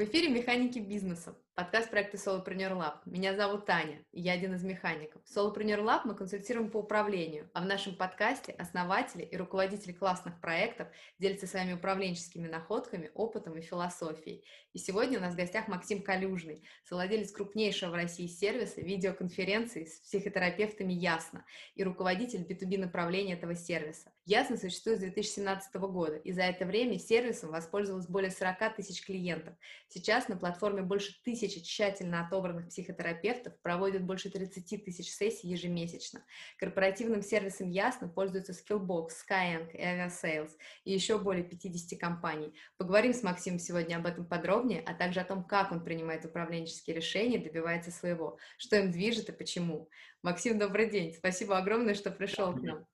В эфире «Механики бизнеса», подкаст проекта Solopreneur Lab. Меня зовут Таня, и я один из механиков. В Solopreneur Lab мы консультируем по управлению, а в нашем подкасте основатели и руководители классных проектов делятся своими управленческими находками, опытом и философией. И сегодня у нас в гостях Максим Калюжный, совладелец крупнейшего в России сервиса видеоконференции с психотерапевтами «Ясно» и руководитель B2B направления этого сервиса. «Ясно» существует с 2017 года, и за это время сервисом воспользовалось более 40 тысяч клиентов. Сейчас на платформе больше тысячи тщательно отобранных психотерапевтов проводят больше 30 тысяч сессий ежемесячно. Корпоративным сервисом Ясно пользуются Skillbox, Skyeng и Aviasales и еще более 50 компаний. Поговорим с Максимом сегодня об этом подробнее, а также о том, как он принимает управленческие решения и добивается своего, что им движет и почему. Максим, добрый день. Спасибо огромное, что пришел к нам.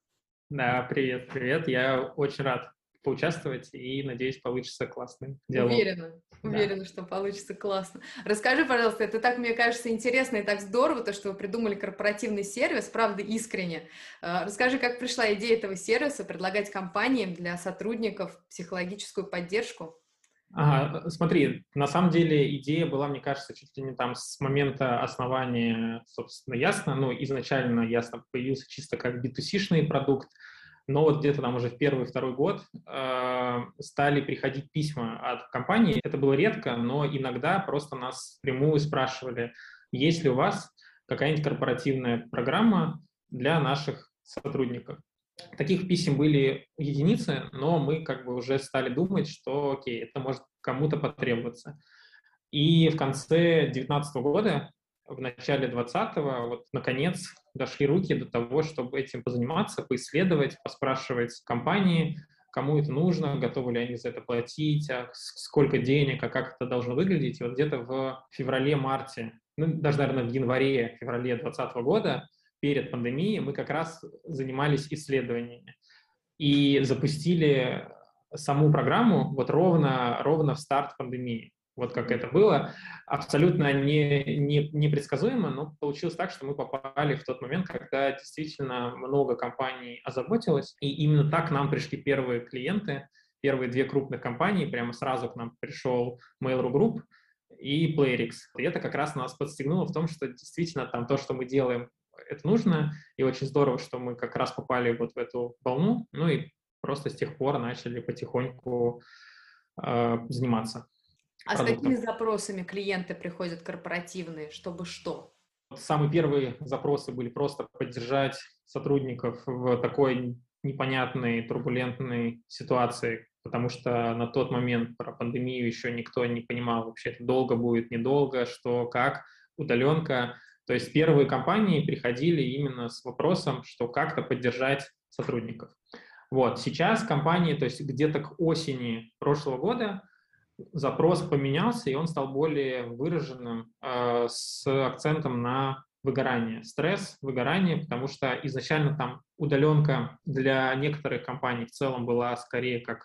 Да, привет, привет. Я очень рад поучаствовать и, надеюсь, получится классный диалог. Уверена, уверена, да. что получится классно. Расскажи, пожалуйста, это так, мне кажется, интересно и так здорово, то, что вы придумали корпоративный сервис, правда, искренне. А, расскажи, как пришла идея этого сервиса предлагать компаниям для сотрудников психологическую поддержку? Ага, смотри, на самом деле идея была, мне кажется, чуть ли не там с момента основания, собственно, Ясно. Ну, изначально Ясно появился чисто как B2C-шный продукт, но вот где-то там уже в первый-второй год э, стали приходить письма от компании. Это было редко, но иногда просто нас прямую спрашивали, есть ли у вас какая-нибудь корпоративная программа для наших сотрудников. Таких писем были единицы, но мы как бы уже стали думать, что окей, это может кому-то потребоваться. И в конце 2019 года в начале 20-го, вот, наконец, дошли руки до того, чтобы этим позаниматься, поисследовать, поспрашивать компании, кому это нужно, готовы ли они за это платить, а сколько денег, а как это должно выглядеть. И вот где-то в феврале-марте, ну, даже, наверное, в январе-феврале 2020 года, перед пандемией, мы как раз занимались исследованиями и запустили саму программу вот ровно, ровно в старт пандемии вот как это было, абсолютно не, не, непредсказуемо, но получилось так, что мы попали в тот момент, когда действительно много компаний озаботилось, и именно так к нам пришли первые клиенты, первые две крупных компании, прямо сразу к нам пришел Mail.ru Group и PlayRix. И это как раз нас подстегнуло в том, что действительно там то, что мы делаем, это нужно, и очень здорово, что мы как раз попали вот в эту волну, ну и просто с тех пор начали потихоньку э, заниматься. А продуктом. с какими запросами клиенты приходят корпоративные, чтобы что? Самые первые запросы были просто поддержать сотрудников в такой непонятной, турбулентной ситуации, потому что на тот момент про пандемию еще никто не понимал вообще, это долго будет, недолго, что, как, удаленка. То есть первые компании приходили именно с вопросом, что как-то поддержать сотрудников. Вот, сейчас компании, то есть где-то к осени прошлого года запрос поменялся, и он стал более выраженным э, с акцентом на выгорание, стресс, выгорание, потому что изначально там удаленка для некоторых компаний в целом была скорее как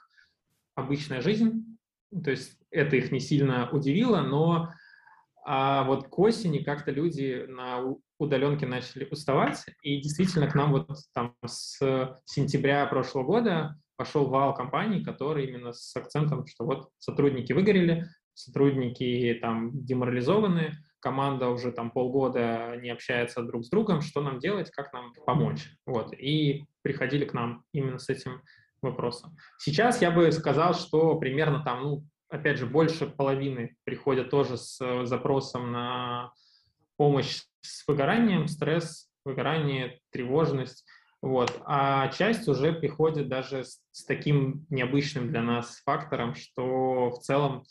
обычная жизнь, то есть это их не сильно удивило, но а вот к осени как-то люди на удаленке начали уставать, и действительно к нам вот там с сентября прошлого года пошел вал компаний, которые именно с акцентом, что вот сотрудники выгорели, сотрудники там деморализованы, команда уже там полгода не общается друг с другом, что нам делать, как нам помочь. Вот. И приходили к нам именно с этим вопросом. Сейчас я бы сказал, что примерно там, ну, опять же, больше половины приходят тоже с запросом на помощь с выгоранием, стресс, выгорание, тревожность. Вот. А часть уже приходит даже с, с таким необычным для нас фактором, что в целом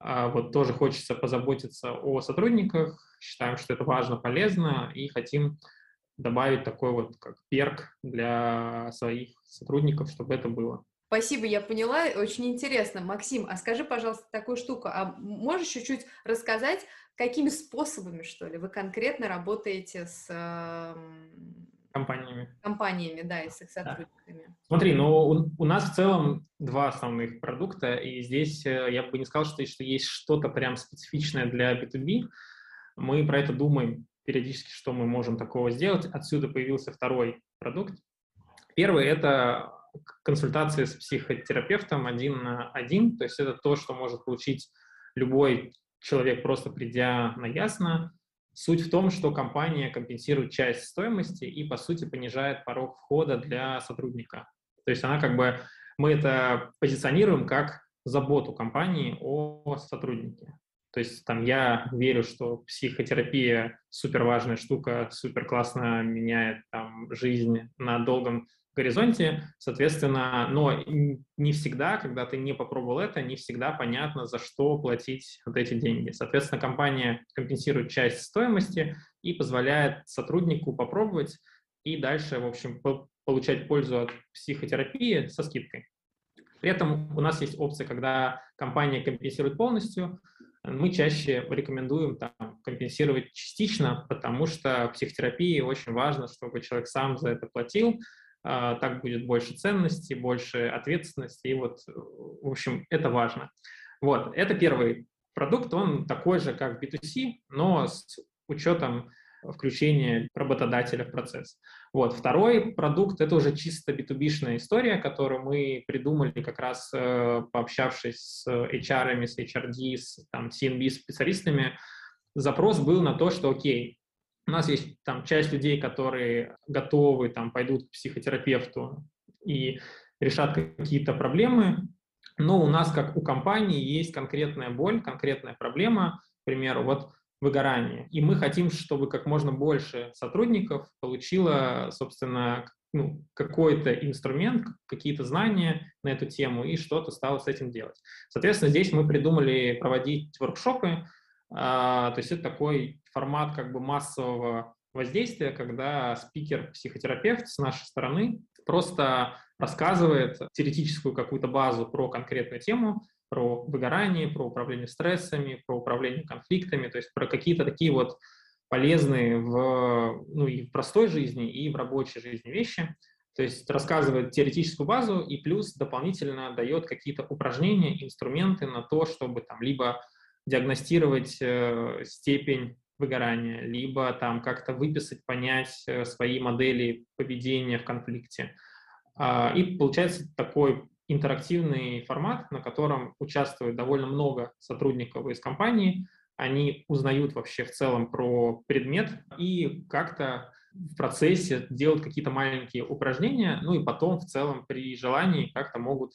а, вот тоже хочется позаботиться о сотрудниках, считаем, что это важно, полезно, и хотим добавить такой вот как перк для своих сотрудников, чтобы это было. Спасибо, я поняла. Очень интересно. Максим, а скажи, пожалуйста, такую штуку. А можешь чуть-чуть рассказать, какими способами, что ли, вы конкретно работаете с компаниями. Компаниями, да, и с их сотрудниками. Да. Смотри, ну у, у нас в целом два основных продукта, и здесь э, я бы не сказал, что, что есть что-то прям специфичное для B2B. Мы про это думаем периодически, что мы можем такого сделать. Отсюда появился второй продукт. Первый — это консультации с психотерапевтом один на один, то есть это то, что может получить любой человек, просто придя на ясно, суть в том, что компания компенсирует часть стоимости и, по сути, понижает порог входа для сотрудника. То есть она как бы, мы это позиционируем как заботу компании о сотруднике. То есть там я верю, что психотерапия супер важная штука, супер классно меняет там жизнь на долгом горизонте, соответственно, но не всегда, когда ты не попробовал это, не всегда понятно, за что платить вот эти деньги. Соответственно, компания компенсирует часть стоимости и позволяет сотруднику попробовать и дальше, в общем, получать пользу от психотерапии со скидкой. При этом у нас есть опция, когда компания компенсирует полностью, мы чаще рекомендуем там, компенсировать частично, потому что в психотерапии очень важно, чтобы человек сам за это платил, так будет больше ценности, больше ответственности, и вот, в общем, это важно. Вот, это первый продукт, он такой же, как B2C, но с учетом включения работодателя в процесс. Вот. Второй продукт — это уже чисто B2B-шная история, которую мы придумали как раз э, пообщавшись с HR, с HRD, с там, CNB-специалистами. Запрос был на то, что, окей, у нас есть там часть людей, которые готовы, там, пойдут к психотерапевту и решат какие-то проблемы, но у нас, как у компании, есть конкретная боль, конкретная проблема, к примеру, вот выгорание. И мы хотим, чтобы как можно больше сотрудников получило, собственно, ну, какой-то инструмент, какие-то знания на эту тему и что-то стало с этим делать. Соответственно, здесь мы придумали проводить воркшопы, то есть это такой формат как бы массового воздействия, когда спикер-психотерапевт с нашей стороны просто рассказывает теоретическую какую-то базу про конкретную тему, про выгорание, про управление стрессами, про управление конфликтами, то есть про какие-то такие вот полезные в, ну, и в простой жизни, и в рабочей жизни вещи. То есть рассказывает теоретическую базу и плюс дополнительно дает какие-то упражнения, инструменты на то, чтобы там либо диагностировать э, степень выгорания, либо там как-то выписать, понять э, свои модели поведения в конфликте. А, и получается такой интерактивный формат, на котором участвует довольно много сотрудников из компании. Они узнают вообще в целом про предмет и как-то в процессе делают какие-то маленькие упражнения, ну и потом в целом при желании как-то могут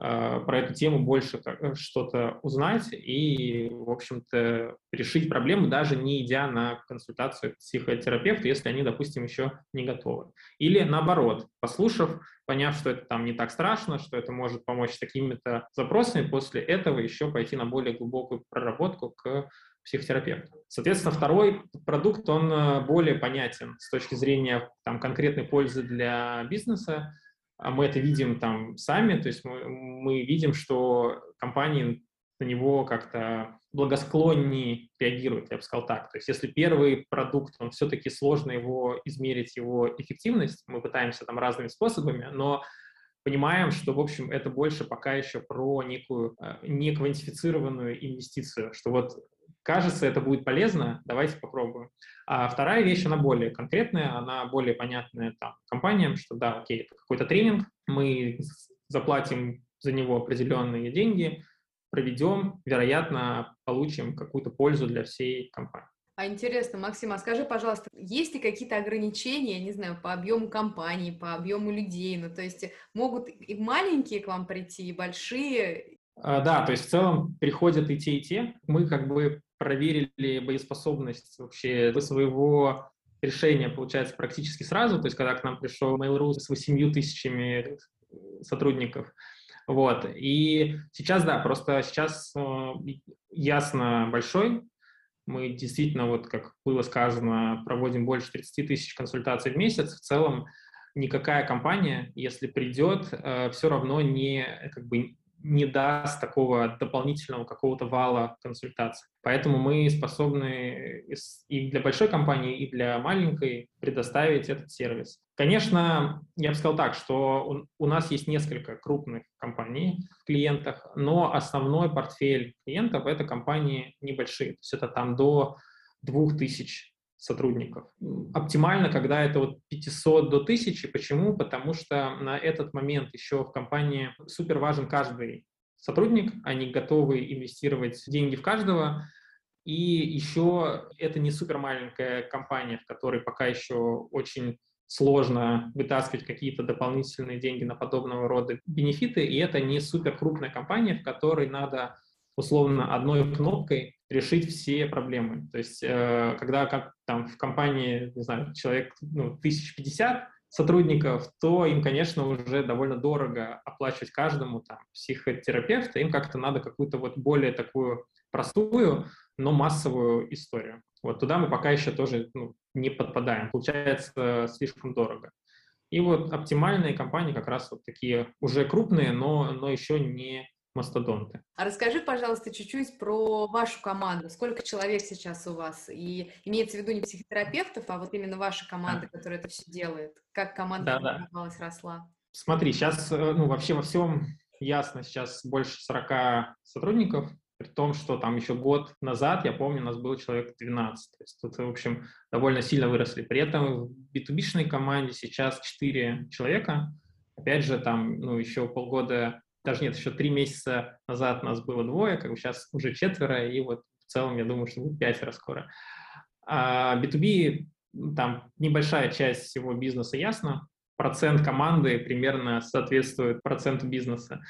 про эту тему больше э, что-то узнать и, в общем-то, решить проблему, даже не идя на консультацию к психотерапевту, если они, допустим, еще не готовы. Или наоборот, послушав поняв, что это там не так страшно, что это может помочь с какими-то запросами, после этого еще пойти на более глубокую проработку к психотерапевту. Соответственно, второй продукт, он э, более понятен с точки зрения там, конкретной пользы для бизнеса. А мы это видим там сами, то есть мы, мы видим, что компании на него как-то благосклоннее реагируют, я бы сказал так. То есть если первый продукт, он все-таки сложно его измерить, его эффективность, мы пытаемся там разными способами, но понимаем, что, в общем, это больше пока еще про некую э, неквантифицированную инвестицию, что вот кажется, это будет полезно, давайте попробуем. А вторая вещь, она более конкретная, она более понятная там компаниям, что да, окей, это какой-то тренинг, мы заплатим за него определенные деньги, проведем, вероятно, получим какую-то пользу для всей компании. А интересно, Максим, а скажи, пожалуйста, есть ли какие-то ограничения, не знаю, по объему компании, по объему людей? Ну, то есть могут и маленькие к вам прийти, и большие? А, да, то есть в целом приходят и те, и те. Мы как бы проверили боеспособность вообще своего решения, получается, практически сразу. То есть когда к нам пришел Mail.ru с 8 тысячами сотрудников, вот. И сейчас, да, просто сейчас э, ясно большой. Мы действительно, вот как было сказано, проводим больше 30 тысяч консультаций в месяц. В целом никакая компания, если придет, э, все равно не, как бы, не даст такого дополнительного какого-то вала консультаций. Поэтому мы способны и для большой компании, и для маленькой предоставить этот сервис. Конечно, я бы сказал так, что у нас есть несколько крупных компаний в клиентах, но основной портфель клиентов — это компании небольшие. То есть это там до 2000 сотрудников. Оптимально, когда это от 500 до 1000. Почему? Потому что на этот момент еще в компании супер важен каждый сотрудник, они готовы инвестировать деньги в каждого, и еще это не супер маленькая компания, в которой пока еще очень сложно вытаскивать какие-то дополнительные деньги на подобного рода бенефиты, и это не супер крупная компания, в которой надо условно одной кнопкой решить все проблемы. То есть, э, когда как там в компании, не знаю, человек ну, 1050 сотрудников, то им, конечно, уже довольно дорого оплачивать каждому там психотерапевта, им как-то надо какую-то вот более такую простую, но массовую историю. Вот туда мы пока еще тоже ну, не подпадаем. Получается слишком дорого. И вот оптимальные компании как раз вот такие уже крупные, но, но еще не мастодонты. А расскажи, пожалуйста, чуть-чуть про вашу команду. Сколько человек сейчас у вас? И имеется в виду не психотерапевтов, а вот именно ваша команда, да. которая это все делает. Как команда да, да. росла? Смотри, сейчас, э, ну, вообще во всем ясно, сейчас больше 40 сотрудников, при том, что там еще год назад, я помню, у нас было человек 12. То есть тут, в общем, довольно сильно выросли. При этом в B2B команде сейчас 4 человека. Опять же, там, ну, еще полгода, даже нет, еще три месяца назад нас было двое, как бы сейчас уже четверо, и вот в целом, я думаю, что будет пятеро скоро. А B2B, там небольшая часть всего бизнеса ясно, процент команды примерно соответствует проценту бизнеса.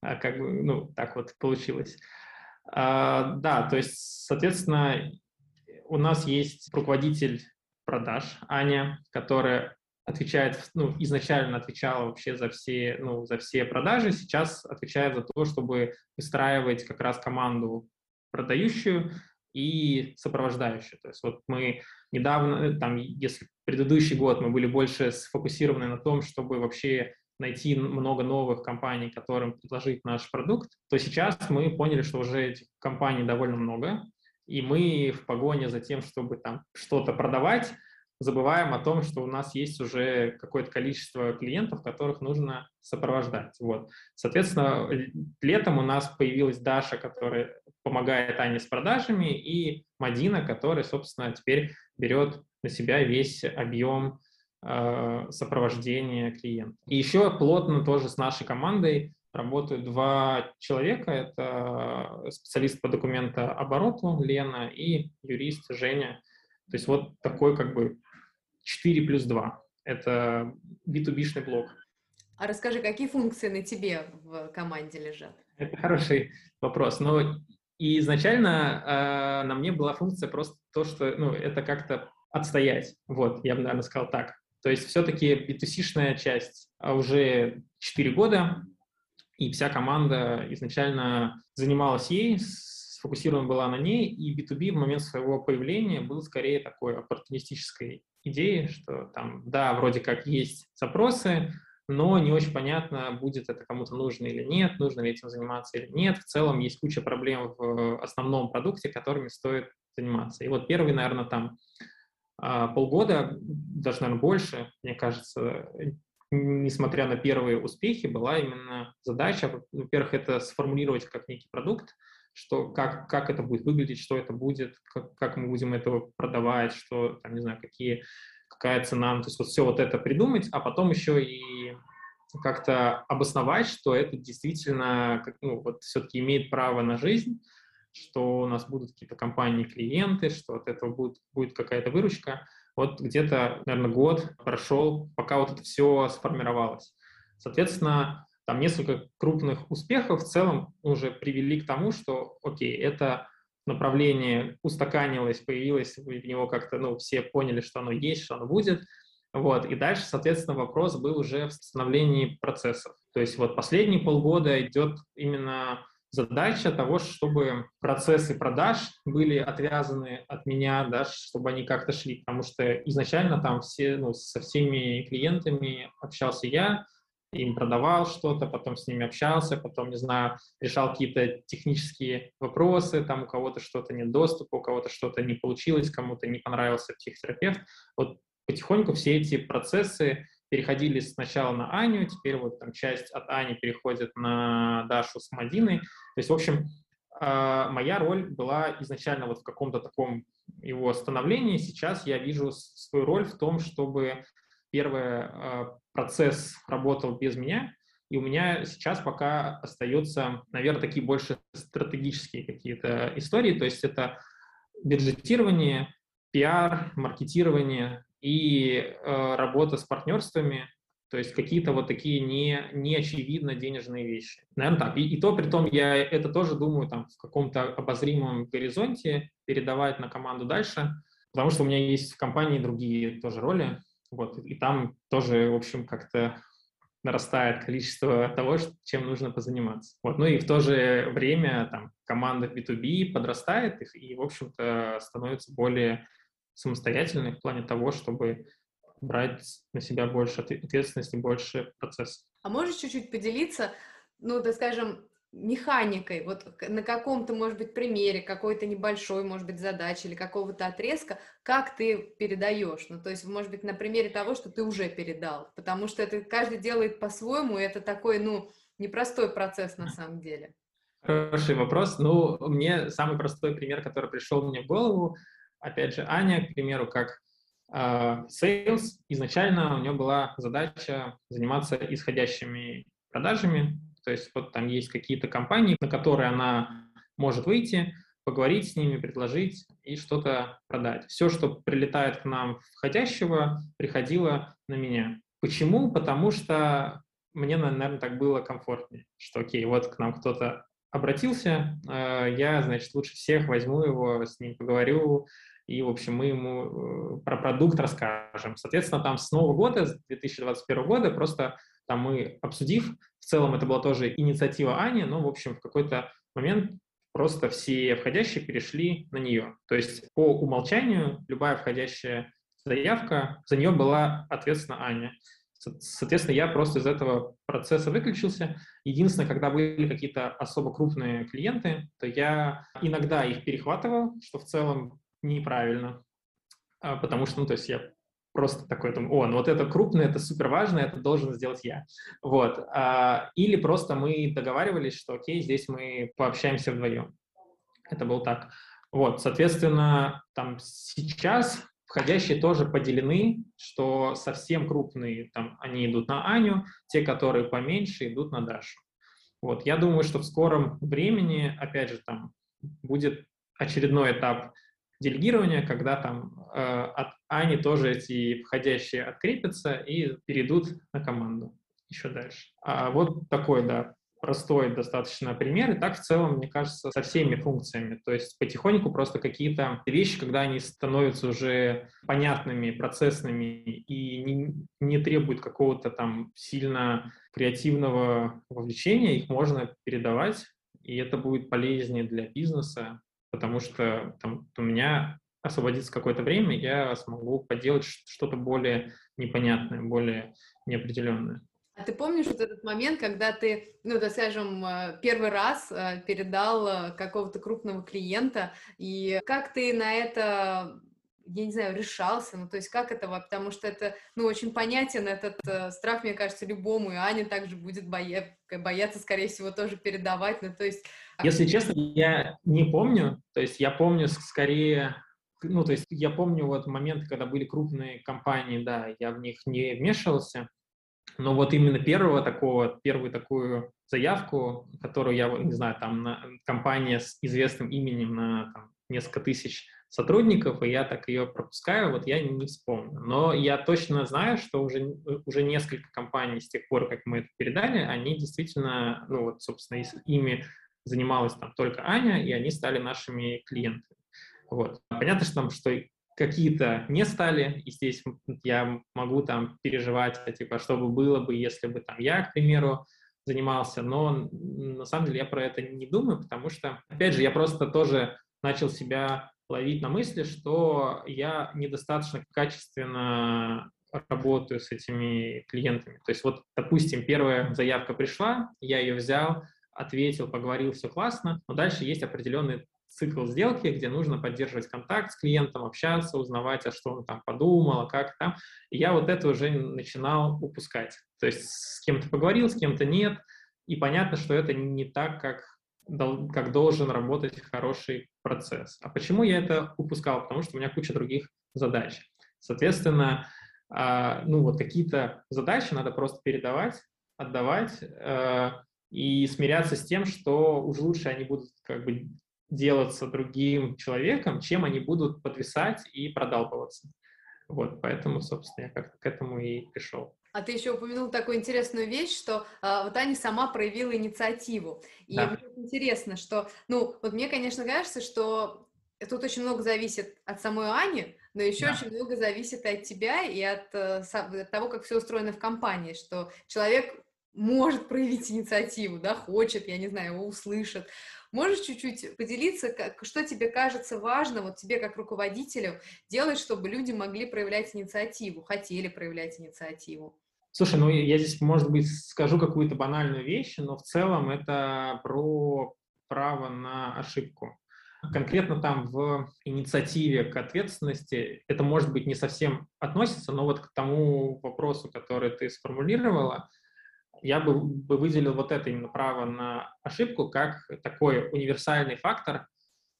А как бы, ну, так вот получилось. А, да, то есть, соответственно, у нас есть руководитель продаж Аня, которая отвечает, ну, изначально отвечала вообще за все, ну, за все продажи, сейчас отвечает за то, чтобы выстраивать как раз команду продающую и сопровождающую. То есть вот мы недавно, там, если предыдущий год мы были больше сфокусированы на том, чтобы вообще найти много новых компаний, которым предложить наш продукт, то сейчас мы поняли, что уже этих компаний довольно много, и мы в погоне за тем, чтобы там что-то продавать, забываем о том, что у нас есть уже какое-то количество клиентов, которых нужно сопровождать. Вот. Соответственно, летом у нас появилась Даша, которая помогает Ане с продажами, и Мадина, которая, собственно, теперь берет на себя весь объем Э, сопровождения клиента. И еще плотно тоже с нашей командой работают два человека. Это специалист по документообороту Лена и юрист Женя. То есть вот такой как бы 4 плюс 2. Это B2B-шный блок. А расскажи, какие функции на тебе в команде лежат? Это хороший вопрос. Но и изначально э, на мне была функция просто то, что ну, это как-то отстоять. Вот, я бы, наверное, сказал так. То есть все-таки B2C-шная часть а уже 4 года, и вся команда изначально занималась ей, сфокусирована была на ней, и B2B в момент своего появления был скорее такой оппортунистической идеей, что там, да, вроде как есть запросы, но не очень понятно, будет это кому-то нужно или нет, нужно ли этим заниматься или нет. В целом есть куча проблем в основном продукте, которыми стоит заниматься. И вот первый, наверное, там а, полгода, даже, наверное, больше, мне кажется, несмотря на первые успехи, была именно задача, во-первых, это сформулировать как некий продукт, что как, как это будет выглядеть, что это будет, как, как мы будем это продавать, что, там, не знаю, какие, какая цена, то есть вот все вот это придумать, а потом еще и как-то обосновать, что это действительно ну, вот все-таки имеет право на жизнь, что у нас будут какие-то компании-клиенты, что от этого будет, будет какая-то выручка. Вот где-то, наверное, год прошел, пока вот это все сформировалось. Соответственно, там несколько крупных успехов в целом уже привели к тому, что, окей, это направление устаканилось, появилось в него как-то, ну, все поняли, что оно есть, что оно будет, вот, и дальше, соответственно, вопрос был уже в становлении процессов. То есть вот последние полгода идет именно задача того, чтобы процессы продаж были отвязаны от меня, да, чтобы они как-то шли, потому что изначально там все, ну, со всеми клиентами общался я, им продавал что-то, потом с ними общался, потом, не знаю, решал какие-то технические вопросы, там у кого-то что-то нет доступа, у кого-то что-то не получилось, кому-то не понравился психотерапевт. Вот потихоньку все эти процессы переходили сначала на Аню, теперь вот там часть от Ани переходит на Дашу с Мадиной. То есть, в общем, а, моя роль была изначально вот в каком-то таком его становлении. Сейчас я вижу свою роль в том, чтобы первый а, процесс работал без меня, И у меня сейчас пока остаются, наверное, такие больше стратегические какие-то истории. То есть это бюджетирование, пиар, маркетирование и э, работа с партнерствами, то есть какие-то вот такие не, неочевидно денежные вещи. Наверное, так. И, и то, при том, я это тоже думаю там в каком-то обозримом горизонте передавать на команду дальше, потому что у меня есть в компании другие тоже роли, вот, и там тоже, в общем, как-то нарастает количество того, чем нужно позаниматься. Вот. Ну и в то же время там, команда B2B подрастает их и, в общем-то, становится более самостоятельной в плане того, чтобы брать на себя больше ответственности, больше процессов. А можешь чуть-чуть поделиться, ну, так скажем, механикой, вот на каком-то, может быть, примере, какой-то небольшой, может быть, задачи или какого-то отрезка, как ты передаешь? Ну, то есть, может быть, на примере того, что ты уже передал, потому что это каждый делает по-своему, и это такой, ну, непростой процесс на самом деле. Хороший вопрос. Ну, мне самый простой пример, который пришел мне в голову, опять же, Аня, к примеру, как uh, sales, изначально у нее была задача заниматься исходящими продажами, то есть вот там есть какие-то компании, на которые она может выйти, поговорить с ними, предложить и что-то продать. Все, что прилетает к нам входящего, приходило на меня. Почему? Потому что мне, наверное, так было комфортнее, что окей, вот к нам кто-то обратился, э, я, значит, лучше всех возьму его, с ним поговорю, и, в общем, мы ему э, про продукт расскажем. Соответственно, там с Нового года, с 2021 года, просто там мы, обсудив, в целом это была тоже инициатива Ани, но, в общем, в какой-то момент просто все входящие перешли на нее. То есть по умолчанию любая входящая заявка, за нее была ответственна Аня. Соответственно, я просто из этого процесса выключился. Единственное, когда были какие-то особо крупные клиенты, то я иногда их перехватывал, что в целом неправильно, а, потому что, ну, то есть я просто такой, там, о, ну вот это крупное, это супер важно, это должен сделать я. Вот. А, или просто мы договаривались, что окей, здесь мы пообщаемся вдвоем. Это был так. Вот, соответственно, там сейчас входящие тоже поделены, что совсем крупные, там, они идут на Аню, те, которые поменьше, идут на Дашу. Вот, я думаю, что в скором времени, опять же, там будет очередной этап делегирования, когда там э, от Ани тоже эти входящие открепятся и перейдут на команду еще дальше. А вот такой, да, простой достаточно пример. И так в целом, мне кажется, со всеми функциями. То есть потихоньку просто какие-то вещи, когда они становятся уже понятными, процессными и не, не требуют какого-то там сильно креативного вовлечения, их можно передавать, и это будет полезнее для бизнеса, потому что там, у меня освободится какое-то время, я смогу поделать что-то более непонятное, более неопределенное. А ты помнишь вот этот момент, когда ты, ну, так скажем, э, первый раз э, передал э, какого-то крупного клиента, и как ты на это я не знаю, решался, ну, то есть как это, потому что это, ну, очень понятен этот э, страх, мне кажется, любому, и Аня также будет боя... бояться, скорее всего, тоже передавать, ну, то есть... Если честно, я не помню, то есть я помню скорее, ну, то есть я помню вот моменты, когда были крупные компании, да, я в них не вмешивался, но вот именно первого такого, первую такую заявку, которую я, не знаю, там, на, компания с известным именем на там, несколько тысяч сотрудников, и я так ее пропускаю, вот я не вспомню. Но я точно знаю, что уже, уже несколько компаний с тех пор, как мы это передали, они действительно, ну вот, собственно, ими занималась там только Аня, и они стали нашими клиентами. Вот. Понятно, что там, что какие-то не стали, и здесь я могу там переживать, а, типа, что бы было бы, если бы там я, к примеру, занимался, но на самом деле я про это не думаю, потому что, опять же, я просто тоже начал себя ловить на мысли, что я недостаточно качественно работаю с этими клиентами. То есть вот, допустим, первая заявка пришла, я ее взял, ответил, поговорил, все классно, но дальше есть определенный цикл сделки, где нужно поддерживать контакт с клиентом, общаться, узнавать, а что он там подумал, а как там. И я вот это уже начинал упускать. То есть с кем-то поговорил, с кем-то нет, и понятно, что это не так, как как должен работать хороший процесс. А почему я это упускал? Потому что у меня куча других задач. Соответственно, а, ну вот какие-то задачи надо просто передавать, отдавать э, и смиряться с тем, что уж лучше они будут как бы делаться другим человеком, чем они будут подвисать и продалбываться. Вот, поэтому, собственно, я как-то к этому и пришел. А ты еще упомянул такую интересную вещь, что э, вот Аня сама проявила инициативу. И да. мне интересно, что, ну, вот мне, конечно, кажется, что тут очень много зависит от самой Ани, но еще да. очень много зависит от тебя и от, э, от того, как все устроено в компании, что человек может проявить инициативу, да, хочет, я не знаю, его услышат. Можешь чуть-чуть поделиться, как, что тебе кажется важно, вот тебе как руководителю, делать, чтобы люди могли проявлять инициативу, хотели проявлять инициативу? Слушай, ну я здесь, может быть, скажу какую-то банальную вещь, но в целом это про право на ошибку. Конкретно там в инициативе к ответственности это, может быть, не совсем относится, но вот к тому вопросу, который ты сформулировала, я бы, бы выделил вот это именно право на ошибку как такой универсальный фактор,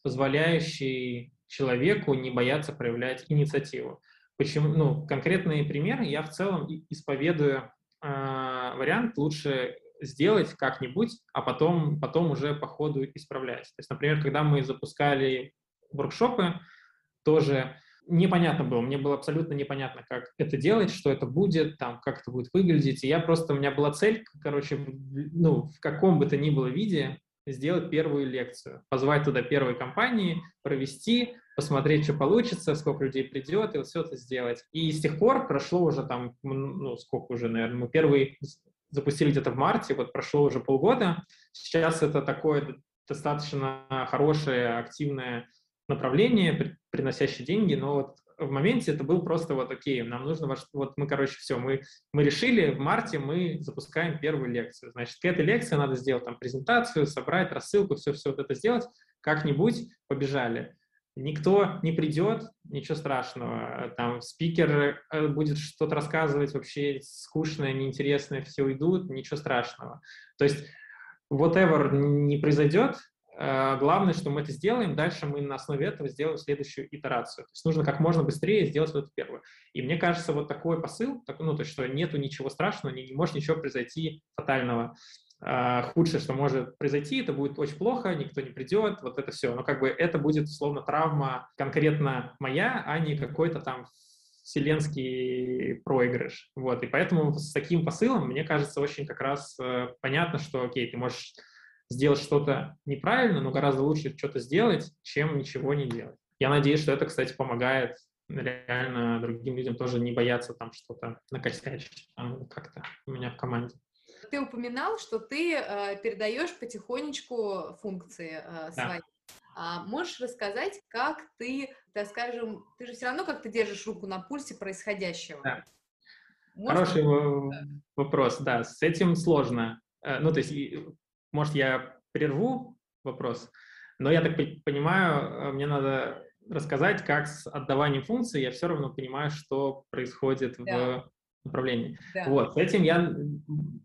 позволяющий человеку не бояться проявлять инициативу. Почему? Ну, конкретные примеры я в целом исповедую э, вариант лучше сделать как-нибудь, а потом, потом уже по ходу исправлять. То есть, например, когда мы запускали воркшопы, тоже непонятно было, мне было абсолютно непонятно, как это делать, что это будет, там, как это будет выглядеть. И я просто, у меня была цель, короче, ну, в каком бы то ни было виде сделать первую лекцию, позвать туда первой компании, провести, посмотреть, что получится, сколько людей придет, и вот все это сделать. И с тех пор прошло уже там, ну, сколько уже, наверное, мы первый запустили где-то в марте, вот прошло уже полгода. Сейчас это такое достаточно хорошее, активное направление, приносящее деньги, но вот в моменте это был просто вот окей, нам нужно, вот мы, короче, все, мы, мы решили, в марте мы запускаем первую лекцию. Значит, к этой лекции надо сделать там презентацию, собрать рассылку, все-все вот это сделать, как-нибудь побежали. Никто не придет, ничего страшного. Там спикер э, будет что-то рассказывать вообще скучное, неинтересное, все уйдут, ничего страшного. То есть whatever не произойдет, главное, что мы это сделаем, дальше мы на основе этого сделаем следующую итерацию. То есть нужно как можно быстрее сделать вот эту первую. И мне кажется, вот такой посыл, так, ну, то есть, что нету ничего страшного, не, не может ничего произойти фатального. Uh, худшее, что может произойти, это будет очень плохо, никто не придет, вот это все. Но как бы это будет, условно, травма конкретно моя, а не какой-то там вселенский проигрыш. Вот, и поэтому с таким посылом, мне кажется, очень как раз uh, понятно, что, окей, ты можешь сделать что-то неправильно, но гораздо лучше что-то сделать, чем ничего не делать. Я надеюсь, что это, кстати, помогает реально другим людям тоже не бояться там что-то накосячить как-то у меня в команде. Ты упоминал, что ты э, передаешь потихонечку функции э, свои. Да. А можешь рассказать, как ты, так скажем, ты же все равно как-то держишь руку на пульсе происходящего? Да. Можешь... Хороший вопрос, да, с этим сложно. Э, ну, то есть может, я прерву вопрос, но я так понимаю, э, мне надо рассказать, как с отдаванием функции я все равно понимаю, что происходит да. в направлении. Да. Вот, с этим я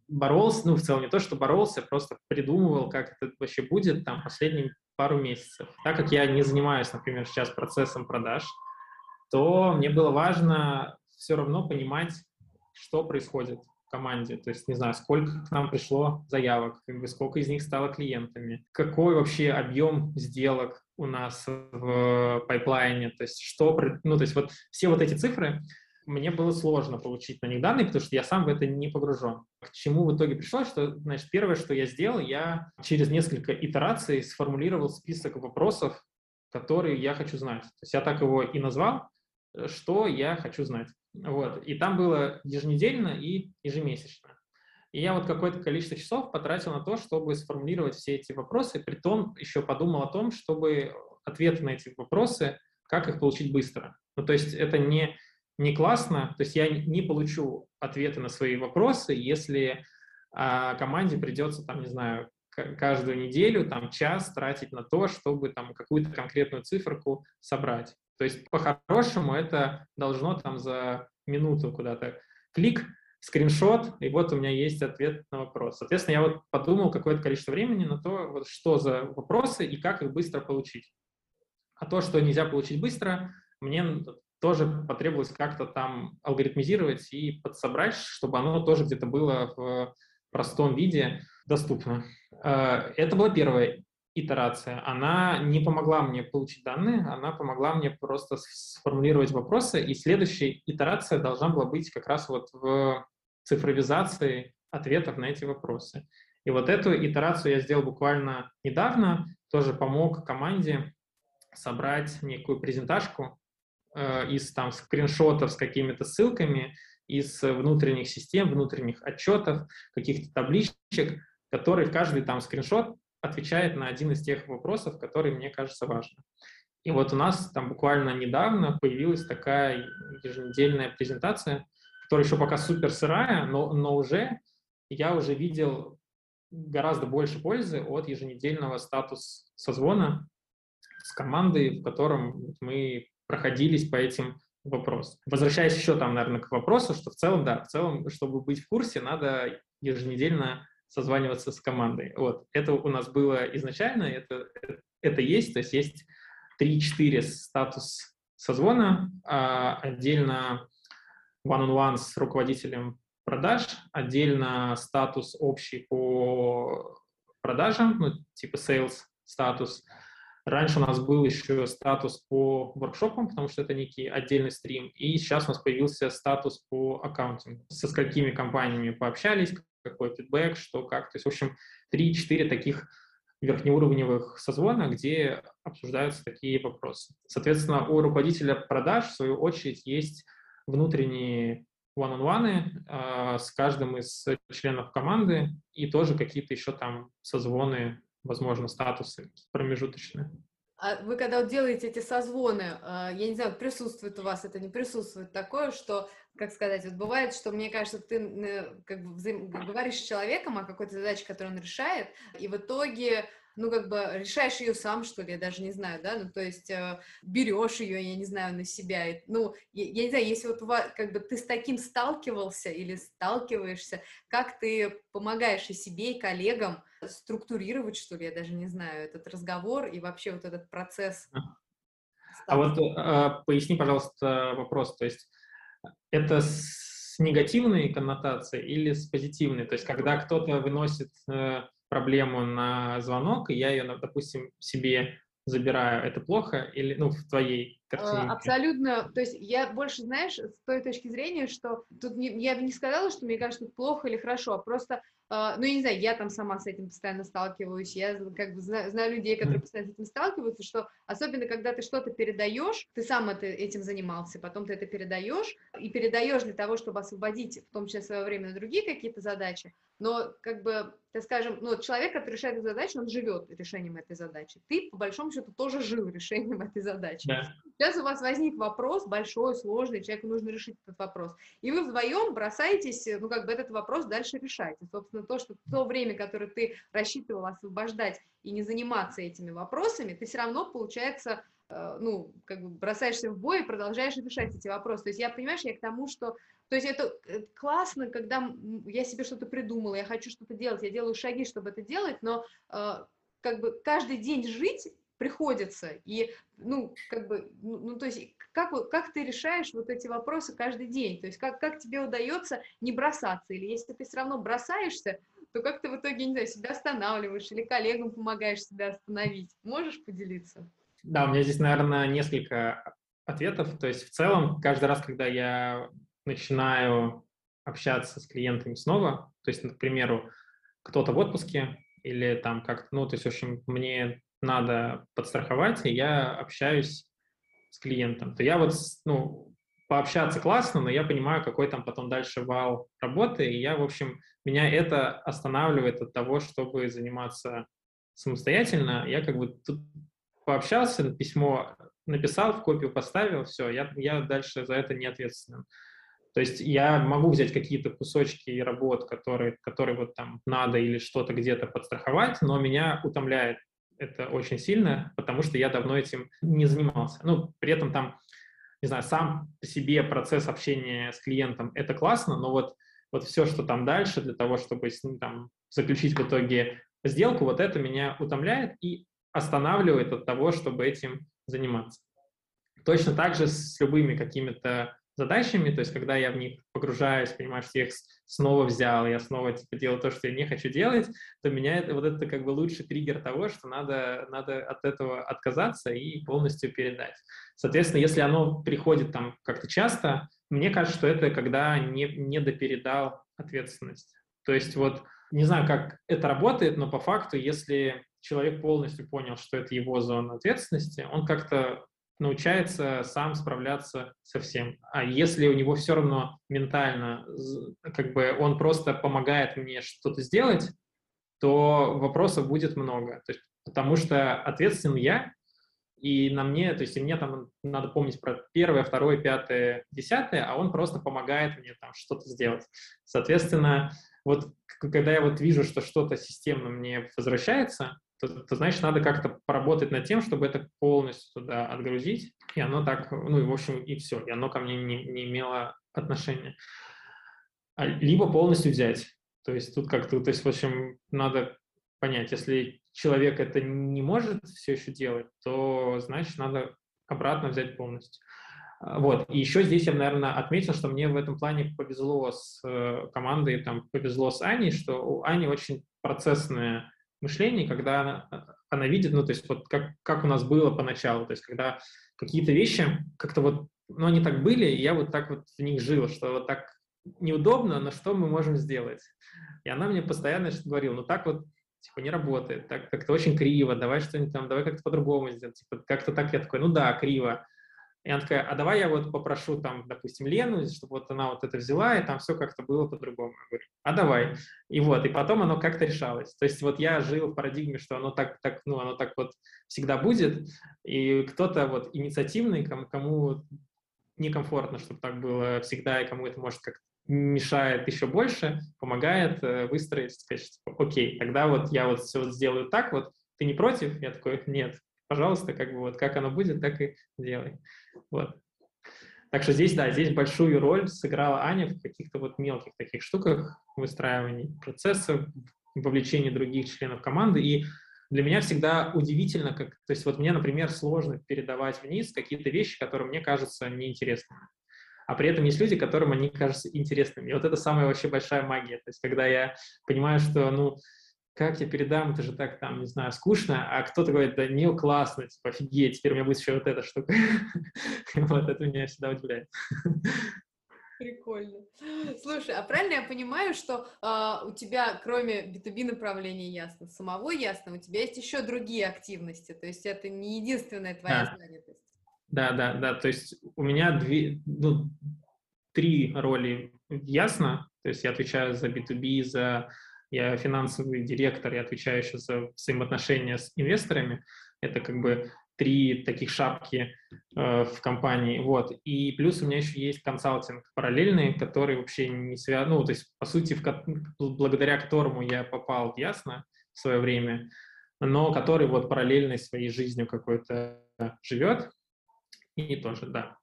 боролся, ну, в целом не то, что боролся, просто придумывал, как это вообще будет там последние пару месяцев. Так как я не занимаюсь, например, сейчас процессом продаж, то мне было важно все равно понимать, что происходит команде, то есть, не знаю, сколько к нам пришло заявок, сколько из них стало клиентами, какой вообще объем сделок у нас в пайплайне, то есть что, ну, то есть вот все вот эти цифры, мне было сложно получить на них данные, потому что я сам в это не погружен. К чему в итоге пришло, что, значит, первое, что я сделал, я через несколько итераций сформулировал список вопросов, которые я хочу знать. То есть я так его и назвал, э, что я хочу знать. Вот. И там было еженедельно и ежемесячно. И я вот какое-то количество часов потратил на то, чтобы сформулировать все эти вопросы, при том еще подумал о том, чтобы ответы на эти вопросы, как их получить быстро. Ну, то есть это не, не классно, то есть я не получу ответы на свои вопросы, если а, команде придется, там, не знаю, каждую неделю там час тратить на то, чтобы там какую-то конкретную циферку собрать. То есть по-хорошему это должно там за минуту куда-то клик, скриншот, и вот у меня есть ответ на вопрос. Соответственно, я вот подумал какое-то количество времени на то, вот что за вопросы и как их быстро получить. А то, что нельзя получить быстро, мне тоже потребовалось как-то там алгоритмизировать и подсобрать, чтобы оно тоже где-то было в простом виде доступно. Э, это была первая итерация. Она не помогла мне получить данные, она помогла мне просто сформулировать вопросы, и следующая итерация должна была быть как раз вот в цифровизации ответов на эти вопросы. И вот эту итерацию я сделал буквально недавно, тоже помог команде собрать некую презентажку э, из там скриншотов с какими-то ссылками, из внутренних систем, внутренних отчетов, каких-то табличек, которые в каждый там скриншот отвечает на один из тех вопросов, которые мне кажется важны. И вот у нас там буквально недавно появилась такая еженедельная презентация, которая еще пока супер сырая, но, но уже я уже видел гораздо больше пользы от еженедельного статус созвона с командой, в котором мы проходились по этим вопросам. Возвращаясь еще там, наверное, к вопросу, что в целом, да, в целом, чтобы быть в курсе, надо еженедельно созваниваться с командой. Вот. Это у нас было изначально, это, это есть, то есть есть 3-4 статус созвона, а отдельно one-on-one с руководителем продаж, отдельно статус общий по продажам, ну, типа sales статус. Раньше у нас был еще статус по воркшопам, потому что это некий отдельный стрим. И сейчас у нас появился статус по аккаунтингу. Со сколькими компаниями пообщались, какой фидбэк, что как. То есть, в общем, 3-4 таких верхнеуровневых созвона, где обсуждаются такие вопросы. Соответственно, у руководителя продаж, в свою очередь, есть внутренние one-on-one э, с каждым из членов команды и тоже какие-то еще там созвоны, возможно, статусы промежуточные. А вы когда делаете эти созвоны, э, я не знаю, присутствует у вас это, не присутствует такое, что, как сказать, вот бывает, что, мне кажется, ты как бы взаим... говоришь с человеком о какой-то задаче, которую он решает, и в итоге ну, как бы решаешь ее сам, что ли, я даже не знаю, да, ну, то есть э, берешь ее, я не знаю, на себя, ну, я, я не знаю, если вот как бы ты с таким сталкивался или сталкиваешься, как ты помогаешь и себе, и коллегам структурировать, что ли, я даже не знаю, этот разговор и вообще вот этот процесс. А вот э, поясни, пожалуйста, вопрос, то есть это с негативной коннотацией или с позитивной? То есть когда кто-то выносит э, проблему на звонок, и я ее, допустим, себе забираю, это плохо или, ну, в твоей картине? Абсолютно, то есть я больше, знаешь, с той точки зрения, что тут не, я бы не сказала, что мне кажется, плохо или хорошо, а просто Uh, ну, я не знаю, я там сама с этим постоянно сталкиваюсь, я как бы знаю, знаю людей, которые постоянно с этим сталкиваются, что особенно когда ты что-то передаешь, ты сам это, этим занимался, потом ты это передаешь, и передаешь для того, чтобы освободить, в том числе свое время на другие какие-то задачи, но, как бы, так скажем, ну, человек, который решает эту задачу, он живет решением этой задачи. Ты, по большому счету, тоже жил решением этой задачи. Да. Сейчас у вас возник вопрос большой, сложный, человеку нужно решить этот вопрос. И вы вдвоем бросаетесь, ну, как бы, этот вопрос дальше решать. И, собственно, то, что то время, которое ты рассчитывал освобождать и не заниматься этими вопросами, ты все равно, получается, э, ну, как бы бросаешься в бой и продолжаешь решать эти вопросы. То есть я, понимаешь, я к тому, что то есть это э, классно, когда я себе что-то придумала, я хочу что-то делать, я делаю шаги, чтобы это делать, но э, как бы каждый день жить приходится. И, ну, как бы, ну, ну то есть, как, как ты решаешь вот эти вопросы каждый день? То есть, как, как тебе удается не бросаться? Или если ты все равно бросаешься, то как ты в итоге, не знаю, себя останавливаешь или коллегам помогаешь себя остановить? Можешь поделиться? Да, у меня здесь, наверное, несколько ответов. То есть, в целом, каждый раз, когда я начинаю общаться с клиентами снова, то есть, к кто-то в отпуске или там как-то, ну, то есть, в общем, мне надо подстраховать, и я общаюсь с клиентом, то я вот, ну, пообщаться классно, но я понимаю, какой там потом дальше вал работы, и я, в общем, меня это останавливает от того, чтобы заниматься самостоятельно. Я как бы тут пообщался, письмо написал, в копию поставил, все, я, я дальше за это не ответственен. То есть я могу взять какие-то кусочки работ, которые, которые вот там надо или что-то где-то подстраховать, но меня утомляет это очень сильно, потому что я давно этим не занимался. Ну, при этом там, не знаю, сам по себе процесс общения с клиентом — это классно, но вот, вот все, что там дальше для того, чтобы ним там заключить в итоге сделку, вот это меня утомляет и останавливает от того, чтобы этим заниматься. Точно так же с любыми какими-то задачами, то есть когда я в них погружаюсь, понимаешь, их снова взял, я снова типа делаю то, что я не хочу делать, то меня это вот это как бы лучший триггер того, что надо, надо от этого отказаться и полностью передать. Соответственно, если оно приходит там как-то часто, мне кажется, что это когда не, не допередал ответственность. То есть вот не знаю, как это работает, но по факту, если человек полностью понял, что это его зона ответственности, он как-то научается сам справляться со всем. А если у него все равно ментально, как бы он просто помогает мне что-то сделать, то вопросов будет много. То есть, потому что ответственен я, и на мне, то есть и мне там надо помнить про первое, второе, пятое, десятое, а он просто помогает мне там что-то сделать. Соответственно, вот когда я вот вижу, что что-то системно мне возвращается, то, то значит, надо как-то поработать над тем, чтобы это полностью туда отгрузить, и оно так, ну и в общем, и все, и оно ко мне не, не имело отношения. А, либо полностью взять. То есть тут как-то, то есть, в общем, надо понять, если человек это не может все еще делать, то значит, надо обратно взять полностью. А, вот. И еще здесь я, наверное, отметил, что мне в этом плане повезло с э, командой, там, повезло с Аней, что у Ани очень процессная мышлении, когда она, а, она видит, ну, то есть вот как, как у нас было поначалу, то есть когда какие-то вещи как-то вот, ну, они так были, и я вот так вот в них жил, что вот так неудобно, но что мы можем сделать? И она мне постоянно что говорила, ну, так вот, типа, не работает, так как-то очень криво, давай что-нибудь там, давай как-то по-другому сделать, типа, как-то так, я такой, ну, да, криво, и она такая, а давай я вот попрошу там, допустим, Лену, чтобы вот она вот это взяла, и там все как-то было по-другому. Я говорю, а давай. И вот, и потом оно как-то решалось. То есть вот я жил в парадигме, что оно так, так, ну, оно так вот всегда будет, и кто-то вот инициативный, кому, кому некомфортно, чтобы так было всегда, и кому это может как мешает еще больше, помогает э, выстроить, сказать, окей, тогда вот я вот все вот сделаю так вот, ты не против? Я такой, нет, пожалуйста, как бы вот как оно будет, так и делай. Вот. Так что здесь, да, здесь большую роль сыграла Аня в каких-то вот мелких таких штуках, выстраивании процесса, вовлечении других членов команды. И для меня всегда удивительно, как, то есть вот мне, например, сложно передавать вниз какие-то вещи, которые мне кажутся неинтересными. А при этом есть люди, которым они кажутся интересными. И вот это самая вообще большая магия. То есть когда я понимаю, что, ну, как я передам, это же так, там, не знаю, скучно, а кто-то говорит, да не, классно, типа, офигеть, теперь у меня будет еще вот эта штука. Вот это меня всегда удивляет. Прикольно. Слушай, а правильно я понимаю, что э, у тебя, кроме B2B направления ясно, самого ясно, у тебя есть еще другие активности, то есть это не единственная твоя да. занятость. Да, да, да, то есть у меня две, ну, три роли ясно, то есть я отвечаю за B2B, за я финансовый директор и отвечаю еще за взаимоотношения с инвесторами. Это как бы три таких шапки э, в компании. Вот. И плюс у меня еще есть консалтинг параллельный, который вообще не связан, ну, то есть, по сути, в, благодаря которому я попал в Ясно в свое время, но который вот параллельной своей жизнью какой-то живет. И тоже, да,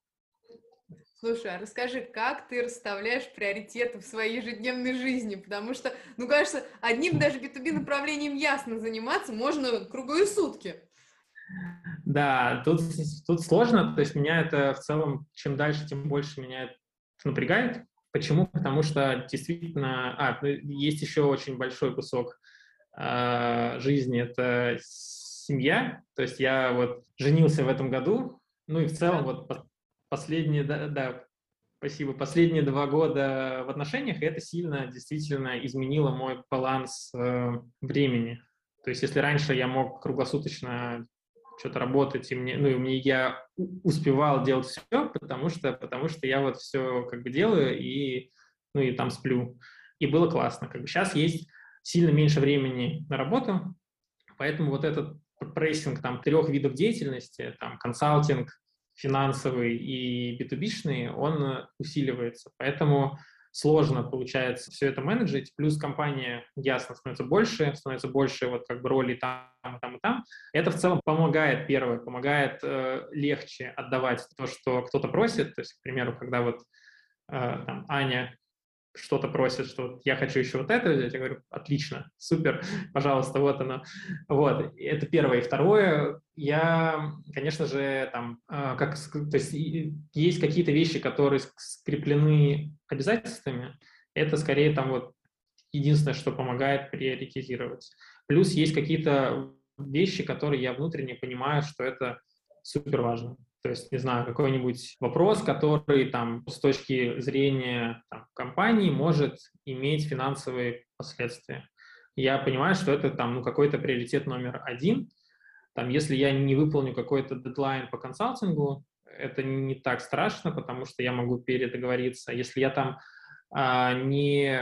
Слушай, а расскажи, как ты расставляешь приоритеты в своей ежедневной жизни? Потому что, ну, кажется, одним даже B2B направлением ясно заниматься можно круглые сутки. Да, тут, тут сложно, то есть меня это в целом, чем дальше, тем больше меня это напрягает. Почему? Потому что действительно, а, ну, есть еще очень большой кусок э, жизни, это семья, то есть я вот женился в этом году, ну и в целом вот последние, да, да, спасибо, последние два года в отношениях, и это сильно действительно изменило мой баланс э, времени. То есть если раньше я мог круглосуточно что-то работать, и мне, ну, и мне я успевал делать все, потому что, потому что я вот все как бы делаю и, ну, и там сплю. И было классно. Как бы сейчас есть сильно меньше времени на работу, поэтому вот этот прессинг там трех видов деятельности, там консалтинг, финансовый и b он усиливается. Поэтому сложно получается все это менеджить, плюс компания, ясно, становится больше, становится больше вот как бы роли там, там и там. Это в целом помогает, первое, помогает э, легче отдавать то, что кто-то просит. То есть, к примеру, когда вот э, там Аня что-то просят, что я хочу еще вот это взять, я говорю, отлично, супер, пожалуйста, вот оно. Вот, это первое. И второе, я, конечно же, там, а, как, то есть есть какие-то вещи, которые скреплены обязательствами, это скорее там вот единственное, что помогает приоритизировать. Плюс есть какие-то вещи, которые я внутренне понимаю, что это супер важно. То есть, не знаю, какой-нибудь вопрос, который там с точки зрения там, компании может иметь финансовые последствия. Я понимаю, что это там ну, какой-то приоритет номер один. Там, если я не выполню какой-то дедлайн по консалтингу, это не так страшно, потому что я могу передоговориться. Если я там а, не,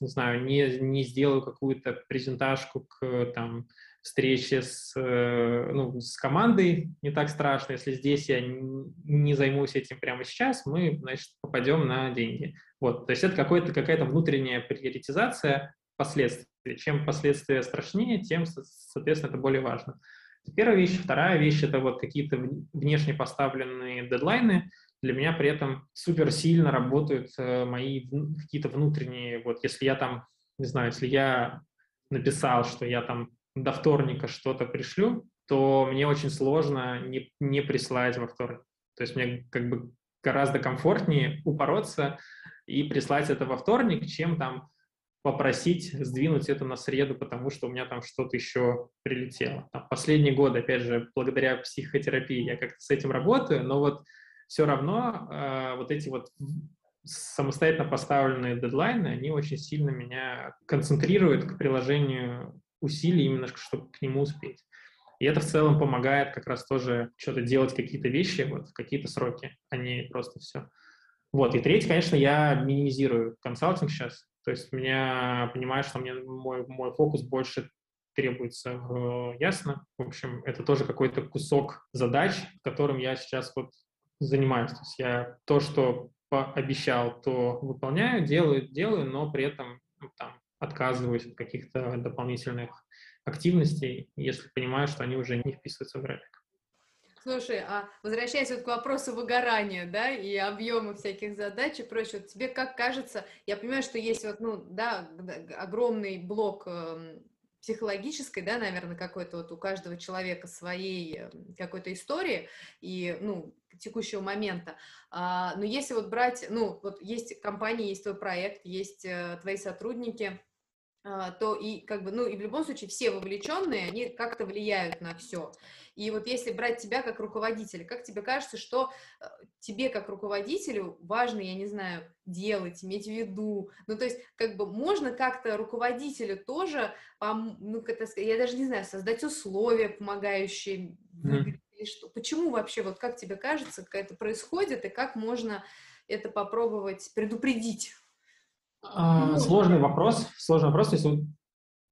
не знаю, не, не сделаю какую-то презентажку к там, встрече с, э, ну, с командой не так страшно. Если здесь я не займусь этим прямо сейчас, мы, значит, попадем на деньги. Вот, то есть это какая-то какая-то внутренняя приоритизация последствий. Чем последствия страшнее, тем, соответственно, это более важно. Первая вещь. Вторая вещь — это вот какие-то внешне поставленные дедлайны. Для меня при этом супер сильно работают э, мои какие-то внутренние, вот если я там, не знаю, если я написал, что я там до вторника что-то пришлю, то мне очень сложно не, не прислать во вторник. То есть мне как бы гораздо комфортнее упороться и прислать это во вторник, чем там попросить сдвинуть это на среду, потому что у меня там что-то еще прилетело. Там, последние годы, опять же, благодаря психотерапии я как-то с этим работаю, но вот все равно э, вот эти вот самостоятельно поставленные дедлайны, они очень сильно меня концентрируют к приложению усилий именно, чтобы к нему успеть. И это в целом помогает как раз тоже что-то делать, какие-то вещи, вот, в какие-то сроки, а не просто все. Вот, и третье, конечно, я минимизирую консалтинг сейчас. То есть меня, понимаешь, что мне мой, мой фокус больше требуется э, ясно. В общем, это тоже какой-то кусок задач, которым я сейчас вот занимаюсь. То есть я то, что пообещал, то выполняю, делаю, делаю, но при этом ну, там, отказываюсь от каких-то дополнительных активностей, если понимаю, что они уже не вписываются в график. Слушай, а возвращаясь вот к вопросу выгорания, да, и объема всяких задач и прочее, вот тебе как кажется, я понимаю, что есть вот, ну, да, огромный блок э, психологической, да, наверное, какой-то вот у каждого человека своей э, какой-то истории и, ну, текущего момента. А, но если вот брать, ну, вот есть компания, есть твой проект, есть э, твои сотрудники, то и как бы, ну и в любом случае все вовлеченные, они как-то влияют на все. И вот если брать тебя как руководителя, как тебе кажется, что э, тебе как руководителю важно, я не знаю, делать, иметь в виду? Ну то есть как бы можно как-то руководителю тоже, ну это, я даже не знаю, создать условия, помогающие mm. или что? Почему вообще, вот как тебе кажется, как это происходит и как можно это попробовать предупредить? А, ну, сложный вопрос. Сложный вопрос. То есть вот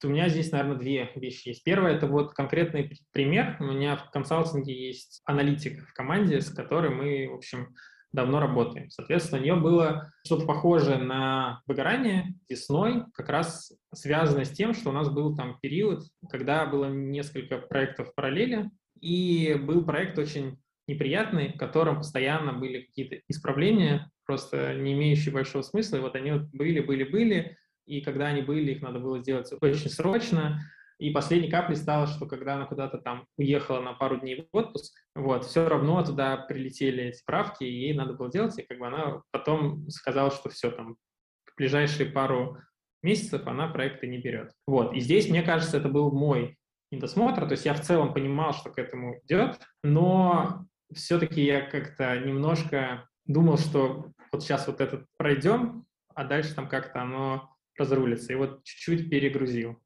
у меня здесь, наверное, две вещи есть. Первое — это вот конкретный пример. У меня в консалтинге есть аналитик в команде, с которой мы, в общем, давно работаем. Соответственно, у нее было что-то похожее на выгорание весной, как раз связано с тем, что у нас был там период, когда было несколько проектов в параллели, и был проект очень неприятный, в котором постоянно были какие-то исправления, просто не имеющие большого смысла, и вот они вот были, были, были, и когда они были, их надо было сделать очень срочно, и последней каплей стало, что когда она куда-то там уехала на пару дней в отпуск, вот, все равно туда прилетели эти правки, и ей надо было делать, и как бы она потом сказала, что все, там, в ближайшие пару месяцев она проекты не берет. Вот, и здесь, мне кажется, это был мой недосмотр, то есть я в целом понимал, что к этому идет, но все-таки я как-то немножко думал, что вот сейчас вот этот пройдем, а дальше там как-то оно разрулится. И вот чуть-чуть перегрузил.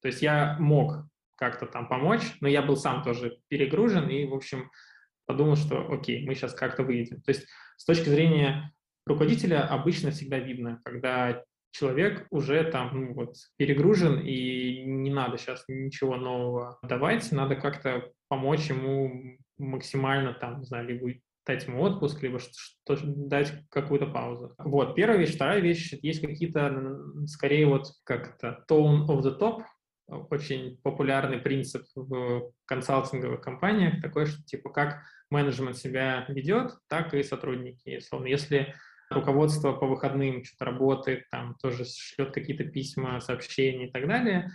То есть я мог как-то там помочь, но я был сам тоже перегружен и, в общем, подумал, что окей, мы сейчас как-то выйдем. То есть с точки зрения руководителя обычно всегда видно, когда человек уже там ну, вот, перегружен, и не надо сейчас ничего нового давать, надо как-то помочь ему максимально там, не знаю, либо дать ему отпуск, либо что, дать какую-то паузу. Вот, первая вещь. Вторая вещь, есть какие-то, скорее вот как то tone of the top, очень популярный принцип в консалтинговых компаниях, такой, что типа как менеджмент себя ведет, так и сотрудники. Словно, если руководство по выходным что-то работает, там тоже шлет какие-то письма, сообщения и так далее,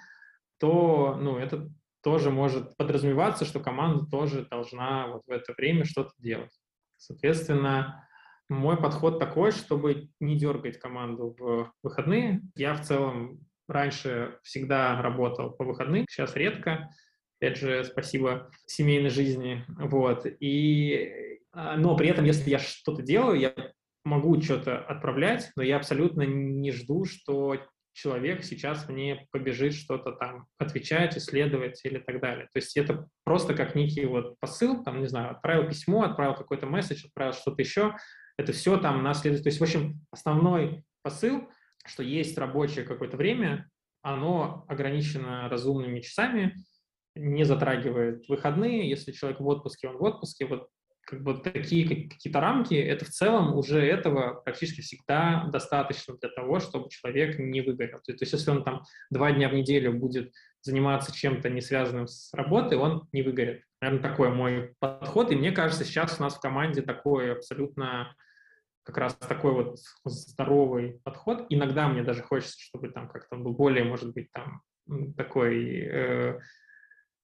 то ну, это тоже может подразумеваться, что команда тоже должна вот в это время что-то делать. Соответственно, мой подход такой, чтобы не дергать команду в выходные. Я в целом раньше всегда работал по выходным, сейчас редко. Опять же, спасибо семейной жизни. Вот. И, а, но при этом, если я что-то делаю, я могу что-то отправлять, но я абсолютно не жду, что человек сейчас мне побежит что-то там отвечать, исследовать или так далее. То есть это просто как некий вот посыл, там, не знаю, отправил письмо, отправил какой-то месседж, отправил что-то еще, это все там на следует. То есть, в общем, основной посыл, что есть рабочее какое-то время, оно ограничено разумными часами, не затрагивает выходные, если человек в отпуске, он в отпуске, вот как бы такие какие-то рамки, это в целом уже этого практически всегда достаточно для того, чтобы человек не выгорел. То есть если он там два дня в неделю будет заниматься чем-то не связанным с работой, он не выгорит. Наверное, такой мой подход. И мне кажется, сейчас у нас в команде такой абсолютно как раз такой вот здоровый подход. Иногда мне даже хочется, чтобы там как-то был более, может быть, там такой Э,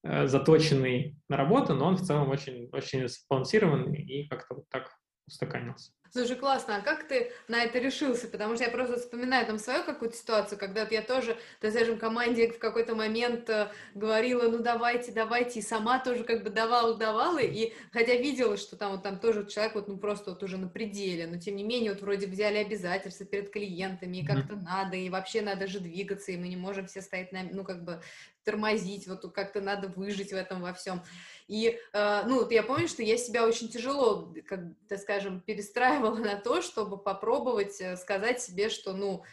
заточенный на работу, но он в целом очень, очень сбалансированный и как-то вот так устаканился. Слушай, классно, а как ты на это решился? Потому что я просто вспоминаю там свою какую-то ситуацию, когда я тоже, так скажем, команде в какой-то момент э, говорила, ну давайте, давайте, и сама тоже как бы давала, давала, и хотя видела, что там вот там тоже человек вот ну просто вот уже на пределе, но тем не менее вот вроде взяли обязательства перед клиентами, и как-то mm-hmm. надо, и вообще надо же двигаться, и мы не можем все стоять на, ну как бы тормозить, вот как-то надо выжить в этом во всем. И, э, ну, вот я помню, что я себя очень тяжело, как, так скажем, перестраивала на то, чтобы попробовать э, сказать себе, что, ну,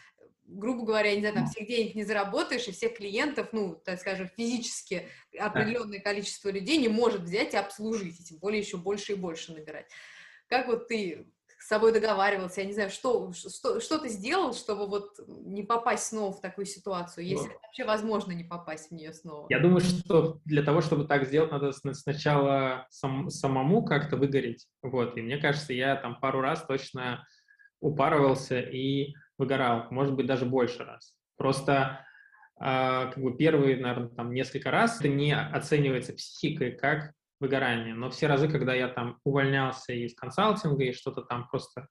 грубо говоря, не знаю, там всех денег не заработаешь, и всех клиентов, ну, так скажем, физически определенное количество людей не может взять и обслужить, и тем более еще больше и больше набирать. Как вот ты с собой договаривался, я не знаю, что, что, что ты сделал, чтобы вот не попасть снова в такую ситуацию, если ну, вообще возможно не попасть в нее снова? Я думаю, что для того, чтобы так сделать, надо сначала сам, самому как-то выгореть, вот, и мне кажется, я там пару раз точно упарывался и выгорал, может быть, даже больше раз. Просто э, как бы первые, наверное, там несколько раз это не оценивается психикой как выгорание. Но все разы, когда я там увольнялся из консалтинга и что-то там просто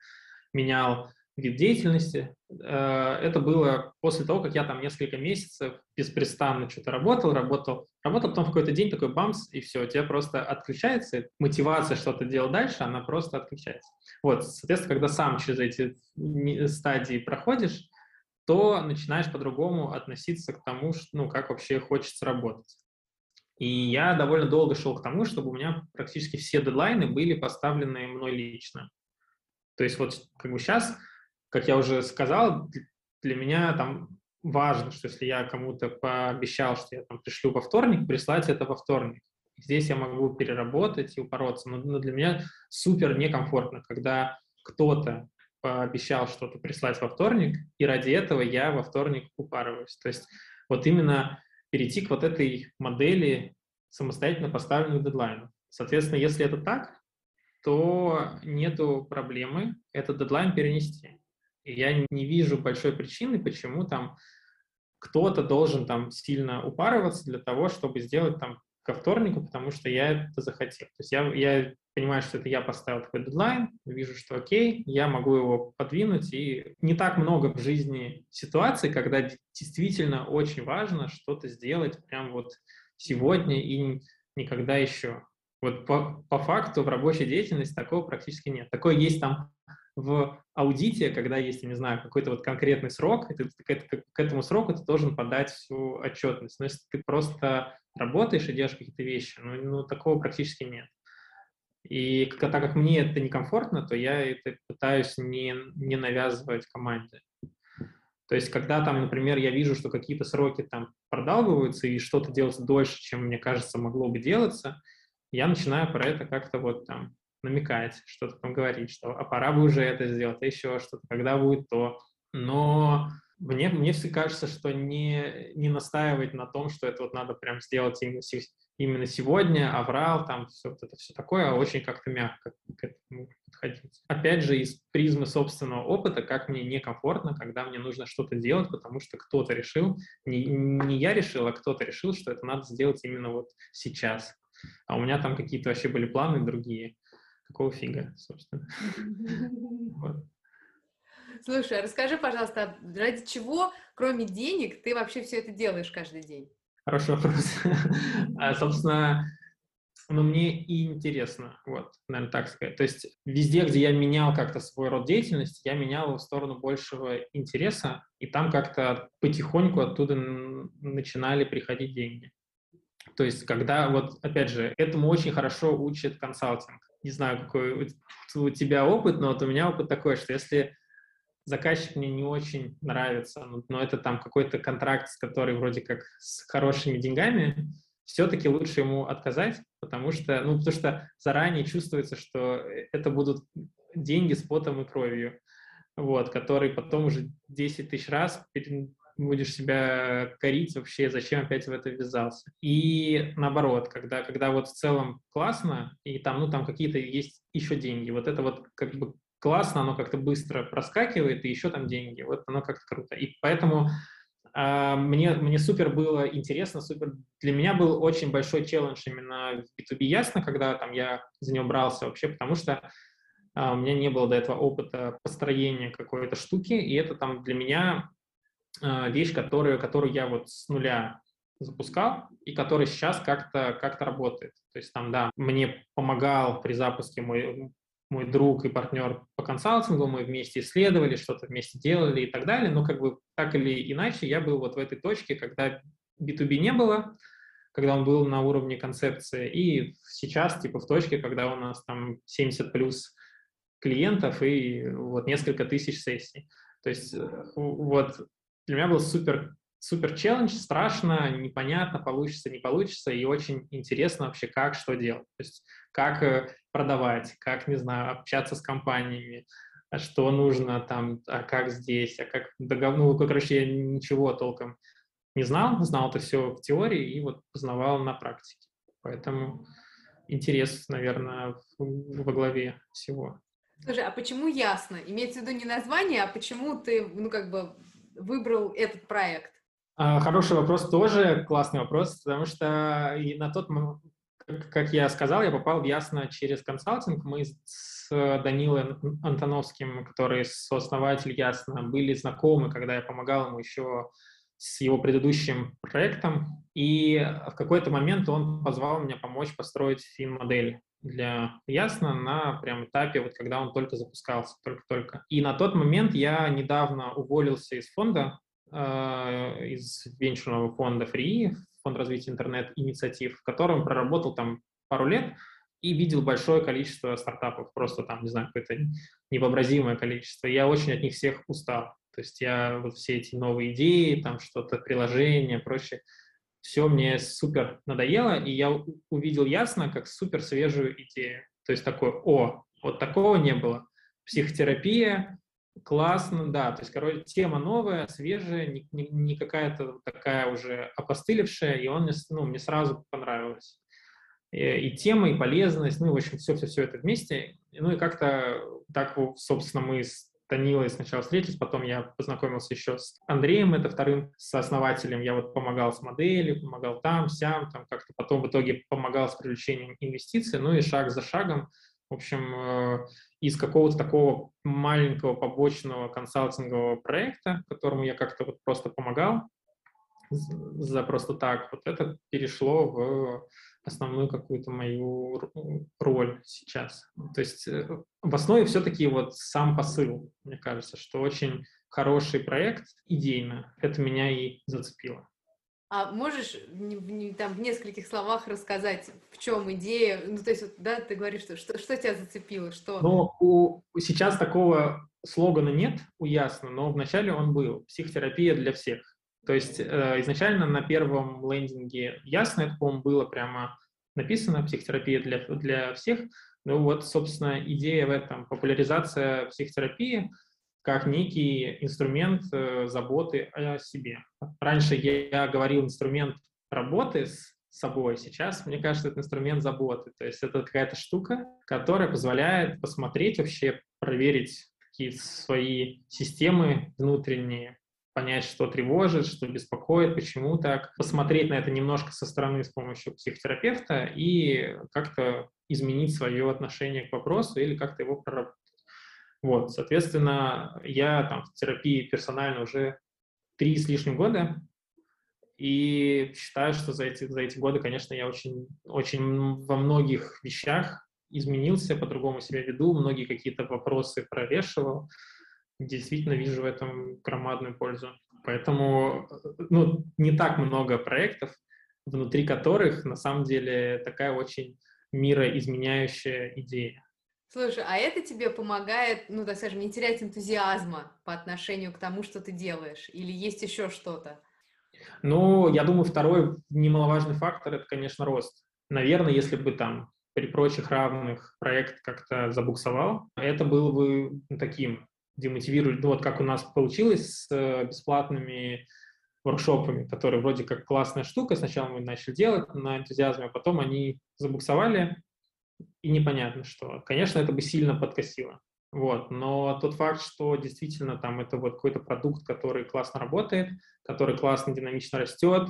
менял вид деятельности, э, это было после того, как я там несколько месяцев беспрестанно что-то работал, работал, работал, потом в какой-то день такой бамс, и все, у тебя просто отключается, мотивация что-то делать дальше, она просто отключается. Вот, соответственно, когда сам через эти стадии проходишь, то начинаешь по-другому относиться к тому, ну, как вообще хочется работать. И я довольно долго шел к тому, чтобы у меня практически все дедлайны были поставлены мной лично. То есть вот как бы сейчас, как я уже сказал, для меня там важно, что если я кому-то пообещал, что я там пришлю во вторник, прислать это во вторник. Здесь я могу переработать и упороться. Но, для меня супер некомфортно, когда кто-то пообещал что-то прислать во вторник, и ради этого я во вторник упарываюсь. То есть вот именно перейти к вот этой модели самостоятельно поставленных дедлайнов. Соответственно, если это так, то нету проблемы этот дедлайн перенести. И я не вижу большой причины, почему там кто-то должен там сильно упарываться для того, чтобы сделать там ко вторнику, потому что я это захотел. То есть я, я понимаю, что это я поставил такой дедлайн, вижу, что окей, я могу его подвинуть, и не так много в жизни ситуаций, когда действительно очень важно что-то сделать прям вот сегодня и никогда еще. Вот по, по факту в рабочей деятельности такого практически нет. Такое есть там в аудите, когда есть, я не знаю, какой-то вот конкретный срок, и ты, к, к, этому сроку ты должен подать всю отчетность. Но если ты просто работаешь и делаешь какие-то вещи, ну, ну такого практически нет. И так как мне это некомфортно, то я это пытаюсь не, не навязывать команде. То есть, когда там, например, я вижу, что какие-то сроки там продалбываются и что-то делается дольше, чем мне кажется могло бы делаться, я начинаю про это как-то вот там намекать, что-то там говорить, что а пора бы уже это сделать, а еще что-то, когда будет то. Но мне, мне все кажется, что не, не настаивать на том, что это вот надо прям сделать именно, именно сегодня, аврал, там все вот это все такое, а очень как-то мягко к этому подходить. Опять же, из призмы собственного опыта, как мне некомфортно, когда мне нужно что-то делать, потому что кто-то решил, не, не я решил, а кто-то решил, что это надо сделать именно вот сейчас. А у меня там какие-то вообще были планы другие. Какого фига, собственно. Слушай, а расскажи, пожалуйста, ради чего, кроме денег, ты вообще все это делаешь каждый день? Хороший вопрос. а, собственно, ну, мне и интересно, вот, наверное, так сказать. То есть везде, где я менял как-то свой род деятельности, я менял его в сторону большего интереса, и там как-то потихоньку оттуда начинали приходить деньги. То есть когда, вот, опять же, этому очень хорошо учит консалтинг. Не знаю, какой у тебя опыт, но вот у меня опыт такой, что если заказчик мне не очень нравится, но это там какой-то контракт, который вроде как с хорошими деньгами, все-таки лучше ему отказать, потому что, ну, потому что заранее чувствуется, что это будут деньги с потом и кровью, вот, которые потом уже 10 тысяч раз будешь себя корить вообще, зачем опять в это ввязался. И наоборот, когда, когда вот в целом классно, и там, ну, там какие-то есть еще деньги, вот это вот как бы классно, оно как-то быстро проскакивает, и еще там деньги. Вот оно как-то круто. И поэтому э, мне, мне супер было интересно, супер... Для меня был очень большой челлендж именно в B2B Ясно, когда там я за него брался вообще, потому что э, у меня не было до этого опыта построения какой-то штуки, и это там для меня э, вещь, которую, которую я вот с нуля запускал и который сейчас как-то как работает. То есть там, да, мне помогал при запуске мой мой друг и партнер по консалтингу, мы вместе исследовали, что-то вместе делали и так далее, но как бы так или иначе я был вот в этой точке, когда B2B не было, когда он был на уровне концепции, и сейчас типа в точке, когда у нас там 70 плюс клиентов и вот несколько тысяч сессий. То есть вот для меня был супер супер челлендж, страшно, непонятно, получится, не получится, и очень интересно вообще, как, что делать. То есть как э, продавать, как, не знаю, общаться с компаниями, а что нужно там, а как здесь, а как догов... Ну, короче, я ничего толком не знал, знал это все в теории и вот познавал на практике. Поэтому интерес, наверное, во главе всего. Слушай, а почему ясно? Имеется в виду не название, а почему ты, ну, как бы выбрал этот проект? А, хороший вопрос тоже, классный вопрос, потому что и на тот как я сказал, я попал в Ясно через консалтинг. Мы с Данилой Антоновским, который сооснователь Ясно, были знакомы, когда я помогал ему еще с его предыдущим проектом. И в какой-то момент он позвал меня помочь построить фин-модель для Ясно на прям этапе, вот когда он только запускался, только-только. И на тот момент я недавно уволился из фонда, из венчурного фонда Free, фонд развития интернет-инициатив, в котором проработал там пару лет и видел большое количество стартапов, просто там, не знаю, какое-то невообразимое количество. Я очень от них всех устал. То есть я вот все эти новые идеи, там что-то, приложения, прочее, все мне супер надоело, и я увидел ясно, как супер свежую идею. То есть такое, о, вот такого не было. Психотерапия, Классно, да. То есть, короче, тема новая, свежая, не, не, не какая-то такая уже опостылевшая, и он мне, ну, мне сразу понравилось. И, и тема, и полезность, ну, в общем, все-все-все это вместе. Ну, и как-то так, собственно, мы с Данилой сначала встретились, потом я познакомился еще с Андреем, это вторым сооснователем. Я вот помогал с моделью, помогал там, сям, там как-то потом в итоге помогал с привлечением инвестиций, ну и шаг за шагом в общем, э, из какого-то такого маленького побочного консалтингового проекта, которому я как-то вот просто помогал за просто так, вот это перешло в основную какую-то мою роль сейчас. То есть э, в основе все-таки вот сам посыл, мне кажется, что очень хороший проект идейно, это меня и зацепило. А можешь там в нескольких словах рассказать, в чем идея? Ну, то есть, да, ты говоришь, что что, что тебя зацепило, что? Ну, у, сейчас такого слогана нет у Ясно, но вначале он был «Психотерапия для всех». То есть э, изначально на первом лендинге Ясно, это, по-моему, было прямо написано «Психотерапия для, для всех». Ну вот, собственно, идея в этом – популяризация психотерапии как некий инструмент э, заботы о себе. Раньше я говорил инструмент работы с собой, сейчас, мне кажется, это инструмент заботы. То есть это какая-то штука, которая позволяет посмотреть вообще, проверить какие-то свои системы внутренние, понять, что тревожит, что беспокоит, почему так, посмотреть на это немножко со стороны с помощью психотерапевта и как-то изменить свое отношение к вопросу или как-то его. Вот, соответственно, я там в терапии персонально уже три с лишним года, и считаю, что за эти, за эти годы, конечно, я очень, очень во многих вещах изменился, по-другому себя веду, многие какие-то вопросы прорешивал. Действительно вижу в этом громадную пользу. Поэтому ну, не так много проектов, внутри которых на самом деле такая очень мироизменяющая идея. Слушай, а это тебе помогает, ну, так скажем, не терять энтузиазма по отношению к тому, что ты делаешь? Или есть еще что-то? Ну, я думаю, второй немаловажный фактор – это, конечно, рост. Наверное, если бы там при прочих равных проект как-то забуксовал, это было бы таким демотивирующим, ну, вот как у нас получилось с бесплатными воркшопами, которые вроде как классная штука, сначала мы начали делать на энтузиазме, а потом они забуксовали, и непонятно что. Конечно, это бы сильно подкосило. Вот. Но тот факт, что действительно там это вот какой-то продукт, который классно работает, который классно, динамично растет,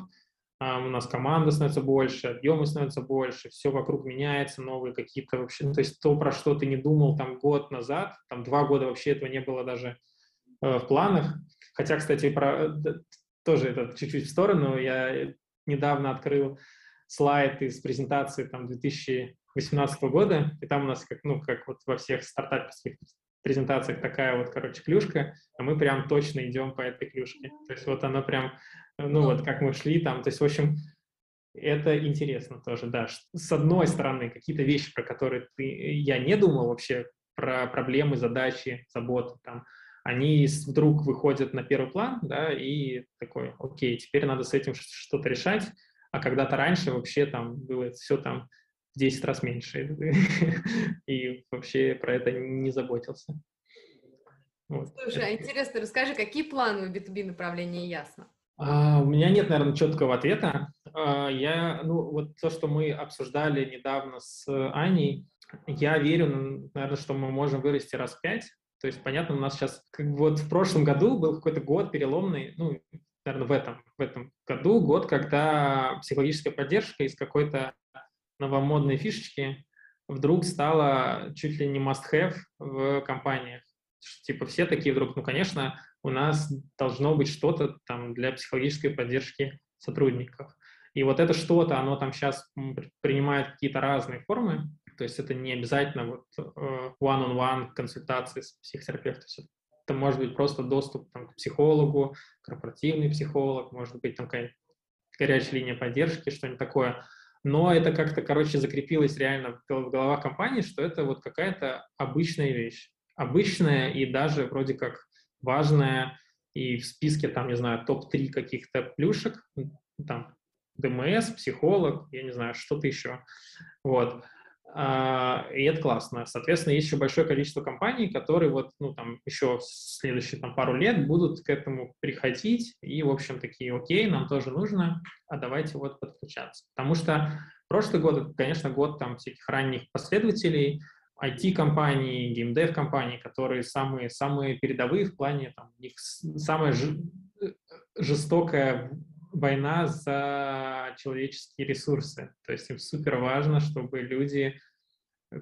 у нас команда становится больше, объемы становятся больше, все вокруг меняется, новые какие-то вообще, то есть то, про что ты не думал там год назад, там два года вообще этого не было даже э, в планах. Хотя, кстати, про, тоже это чуть-чуть в сторону, я недавно открыл слайд из презентации там 2000 2018 года, и там у нас, как, ну, как вот во всех стартаперских презентациях такая вот, короче, клюшка, а мы прям точно идем по этой клюшке. То есть вот она прям, ну вот как мы шли там, то есть, в общем, это интересно тоже, да. С одной стороны, какие-то вещи, про которые ты, я не думал вообще, про проблемы, задачи, заботы, там, они вдруг выходят на первый план, да, и такой, окей, теперь надо с этим что-то решать, а когда-то раньше вообще там было все там в 10 раз меньше. И вообще про это не заботился. Вот. Слушай, а интересно, расскажи, какие планы у B2B направления ясно? А, у меня нет, наверное, четкого ответа. А, я, ну, вот то, что мы обсуждали недавно с Аней, я верю, наверное, что мы можем вырасти раз в пять. То есть, понятно, у нас сейчас, как бы вот в прошлом году был какой-то год переломный, ну, наверное, в этом, в этом году год, когда психологическая поддержка из какой-то новомодные фишечки вдруг стало чуть ли не must-have в компаниях. Типа все такие вдруг, ну, конечно, у нас должно быть что-то там для психологической поддержки сотрудников. И вот это что-то, оно там сейчас принимает какие-то разные формы, то есть это не обязательно вот э, one-on-one консультации с психотерапевтом. Это может быть просто доступ там, к психологу, корпоративный психолог, может быть там какая-то горячая линия поддержки, что-нибудь такое но это как-то, короче, закрепилось реально в головах компании, что это вот какая-то обычная вещь. Обычная и даже вроде как важная, и в списке там, не знаю, топ-3 каких-то плюшек, там, ДМС, психолог, я не знаю, что-то еще. Вот. А, и это классно. Соответственно, есть еще большое количество компаний, которые вот, ну, там, еще в следующие там, пару лет будут к этому приходить и, в общем, такие, окей, нам тоже нужно, а давайте вот подключаться. Потому что прошлый год, конечно, год там всяких ранних последователей, IT-компаний, геймдев-компаний, которые самые, самые передовые в плане, там, у них самая жестокая война за человеческие ресурсы. То есть им супер важно, чтобы люди,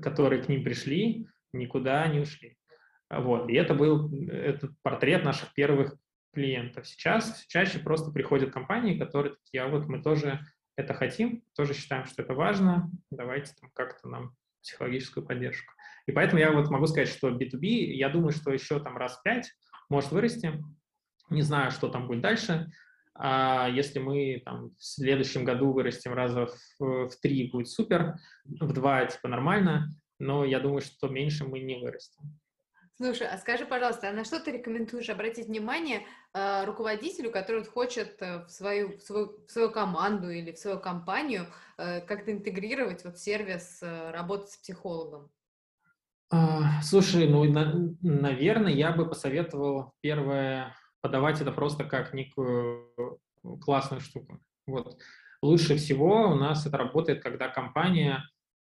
которые к ним пришли, никуда не ушли. Вот. И это был этот портрет наших первых клиентов. Сейчас чаще просто приходят компании, которые такие, а вот мы тоже это хотим, тоже считаем, что это важно, давайте там как-то нам психологическую поддержку. И поэтому я вот могу сказать, что B2B, я думаю, что еще там раз пять может вырасти. Не знаю, что там будет дальше. А если мы там, в следующем году вырастем раза в, в три, будет супер, в два типа нормально, но я думаю, что меньше мы не вырастем. Слушай, а скажи, пожалуйста, а на что ты рекомендуешь обратить внимание э, руководителю, который хочет э, в, свою, в, свою, в свою команду или в свою компанию э, как-то интегрировать вот сервис э, работы с психологом? А, слушай, ну, на, наверное, я бы посоветовал первое подавать это просто как некую классную штуку. Вот. Лучше всего у нас это работает, когда компания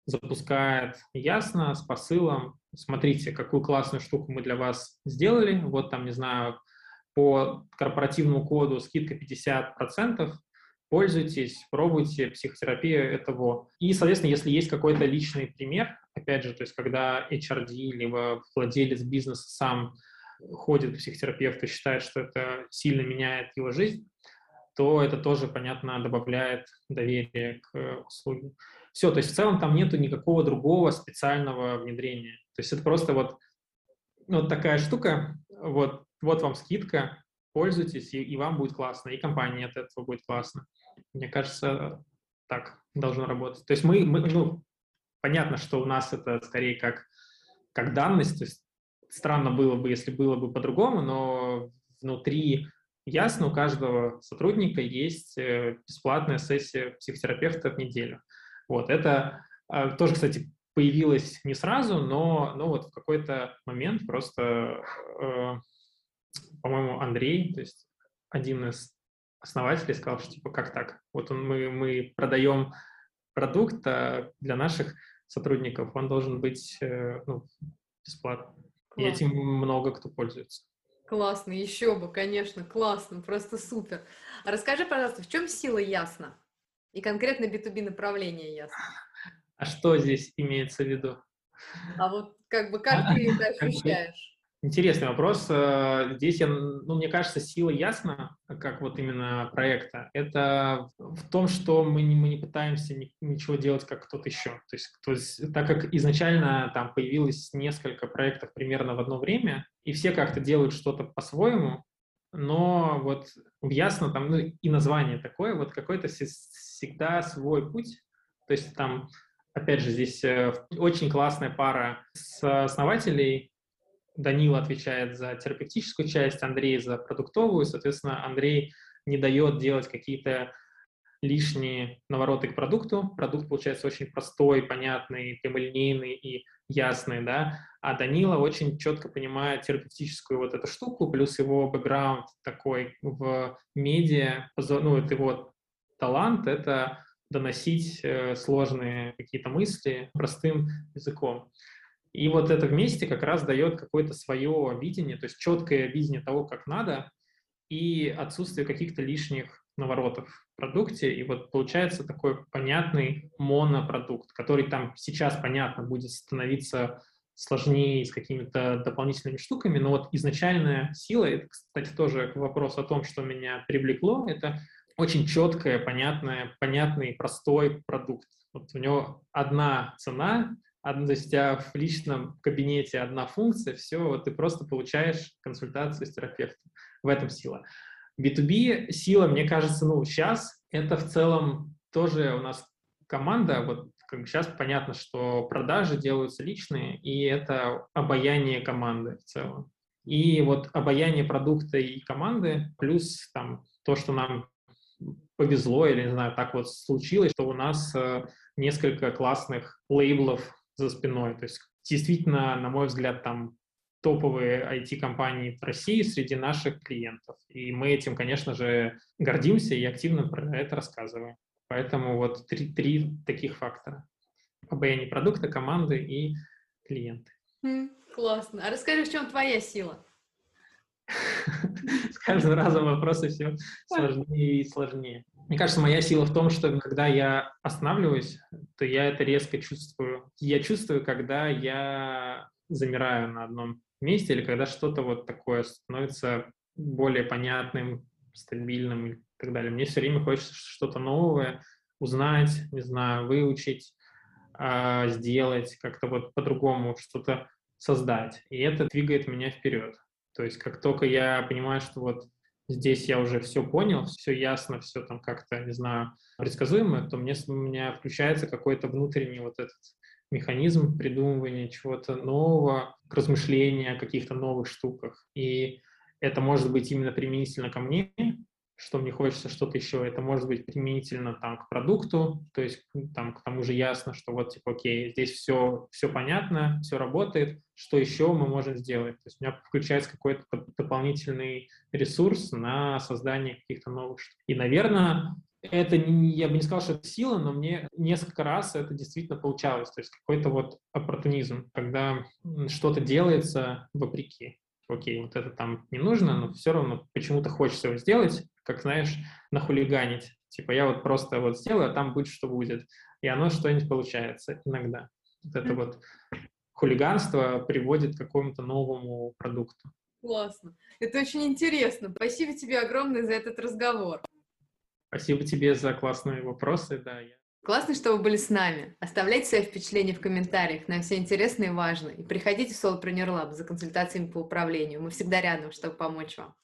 запускает ясно, с посылом, смотрите, какую классную штуку мы для вас сделали, вот там, не знаю, по корпоративному коду скидка 50%, пользуйтесь, пробуйте, психотерапия — этого. И, соответственно, если есть какой-то личный пример, опять же, то есть когда HRD либо владелец бизнеса сам ходит к психотерапевту и считает, что это сильно меняет его жизнь, то это тоже, понятно, добавляет доверие к услуге. Все, то есть в целом там нету никакого другого специального внедрения. То есть это просто вот, вот такая штука, вот, вот вам скидка, пользуйтесь, и, и вам будет классно, и компании от этого будет классно. Мне кажется, так должно работать. То есть мы, мы ну, понятно, что у нас это скорее как, как данность, то есть странно было бы, если было бы по-другому, но внутри ясно, у каждого сотрудника есть э, бесплатная сессия психотерапевта в неделю. Вот, это а, тоже, кстати, появилось не сразу, но, но вот в какой-то момент просто, э, по-моему, Андрей, то есть один из основателей сказал, что типа как так? Вот он, мы, мы продаем продукт а для наших сотрудников, он должен быть э, ну, бесплатным. И этим много кто пользуется. Классно, еще бы, конечно, классно, просто супер. А расскажи, пожалуйста, в чем сила ясно? И конкретно B2B направление ясно. А что здесь имеется в виду? А вот как бы как ты это ощущаешь? Интересный вопрос. Э, здесь, я, ну, мне кажется, сила ясна, как вот именно проекта. Это в том, что мы не, мы не пытаемся ни, ничего делать, как кто-то еще. То есть, то есть, так как изначально там появилось несколько проектов примерно в одно время, и все как-то делают что-то по-своему, но вот ясно там, ну, и название такое, вот какой-то всегда свой путь. То есть там, опять же, здесь э, очень классная пара с основателей, Данила отвечает за терапевтическую часть, Андрей за продуктовую. Соответственно, Андрей не дает делать какие-то лишние навороты к продукту. Продукт получается очень простой, понятный, прямолинейный и ясный, да. А Данила очень четко понимает терапевтическую вот эту штуку, плюс его бэкграунд такой в медиа, ну, это его талант, это доносить э, сложные какие-то мысли простым языком. И вот это вместе как раз дает какое-то свое видение, то есть четкое видение того, как надо, и отсутствие каких-то лишних наворотов в продукте. И вот получается такой понятный монопродукт, который там сейчас, понятно, будет становиться сложнее с какими-то дополнительными штуками, но вот изначальная сила, это, кстати, тоже вопрос о том, что меня привлекло, это очень четкое, понятное, понятный, простой продукт. Вот у него одна цена, одна, то есть у тебя в личном кабинете одна функция, все, вот ты просто получаешь консультацию с терапевтом. В этом сила. B2B сила, мне кажется, ну, сейчас это в целом тоже у нас команда, вот как сейчас понятно, что продажи делаются личные, и это обаяние команды в целом. И вот обаяние продукта и команды, плюс там то, что нам повезло, или, не знаю, так вот случилось, что у нас э, несколько классных лейблов за спиной. То есть действительно, на мой взгляд, там топовые IT-компании в России среди наших клиентов. И мы этим, конечно же, гордимся и активно про это рассказываем. Поэтому вот три, три таких фактора. Обаяние продукта, команды и клиенты. Mm, классно. А расскажи, в чем твоя сила? С каждым разом вопросы все сложнее и сложнее. Мне кажется, моя сила в том, что когда я останавливаюсь, то я это резко чувствую. Я чувствую, когда я замираю на одном месте или когда что-то вот такое становится более понятным, стабильным и так далее. Мне все время хочется что-то новое узнать, не знаю, выучить, а, сделать, как-то вот по-другому что-то создать. И это двигает меня вперед. То есть как только я понимаю, что вот здесь я уже все понял, все ясно, все там как-то, не знаю, предсказуемо, то мне, у меня включается какой-то внутренний вот этот механизм придумывания чего-то нового, к размышлению о каких-то новых штуках. И это может быть именно применительно ко мне, что мне хочется что-то еще. Это может быть применительно там к продукту, то есть там к тому же ясно, что вот типа, окей, здесь все, все понятно, все работает, что еще мы можем сделать. То есть у меня включается какой-то дополнительный ресурс на создание каких-то новых штук. И, наверное, это, я бы не сказал, что это сила, но мне несколько раз это действительно получалось. То есть какой-то вот оппортунизм, когда что-то делается вопреки окей, вот это там не нужно, но все равно почему-то хочется его сделать, как, знаешь, нахулиганить. Типа я вот просто вот сделаю, а там будет, что будет. И оно что-нибудь получается иногда. Вот это вот хулиганство приводит к какому-то новому продукту. Классно. Это очень интересно. Спасибо тебе огромное за этот разговор. Спасибо тебе за классные вопросы. Да, я Классно, что вы были с нами. Оставляйте свои впечатления в комментариях, нам все интересно и важно. И приходите в Solopreneur Lab за консультациями по управлению. Мы всегда рядом, чтобы помочь вам.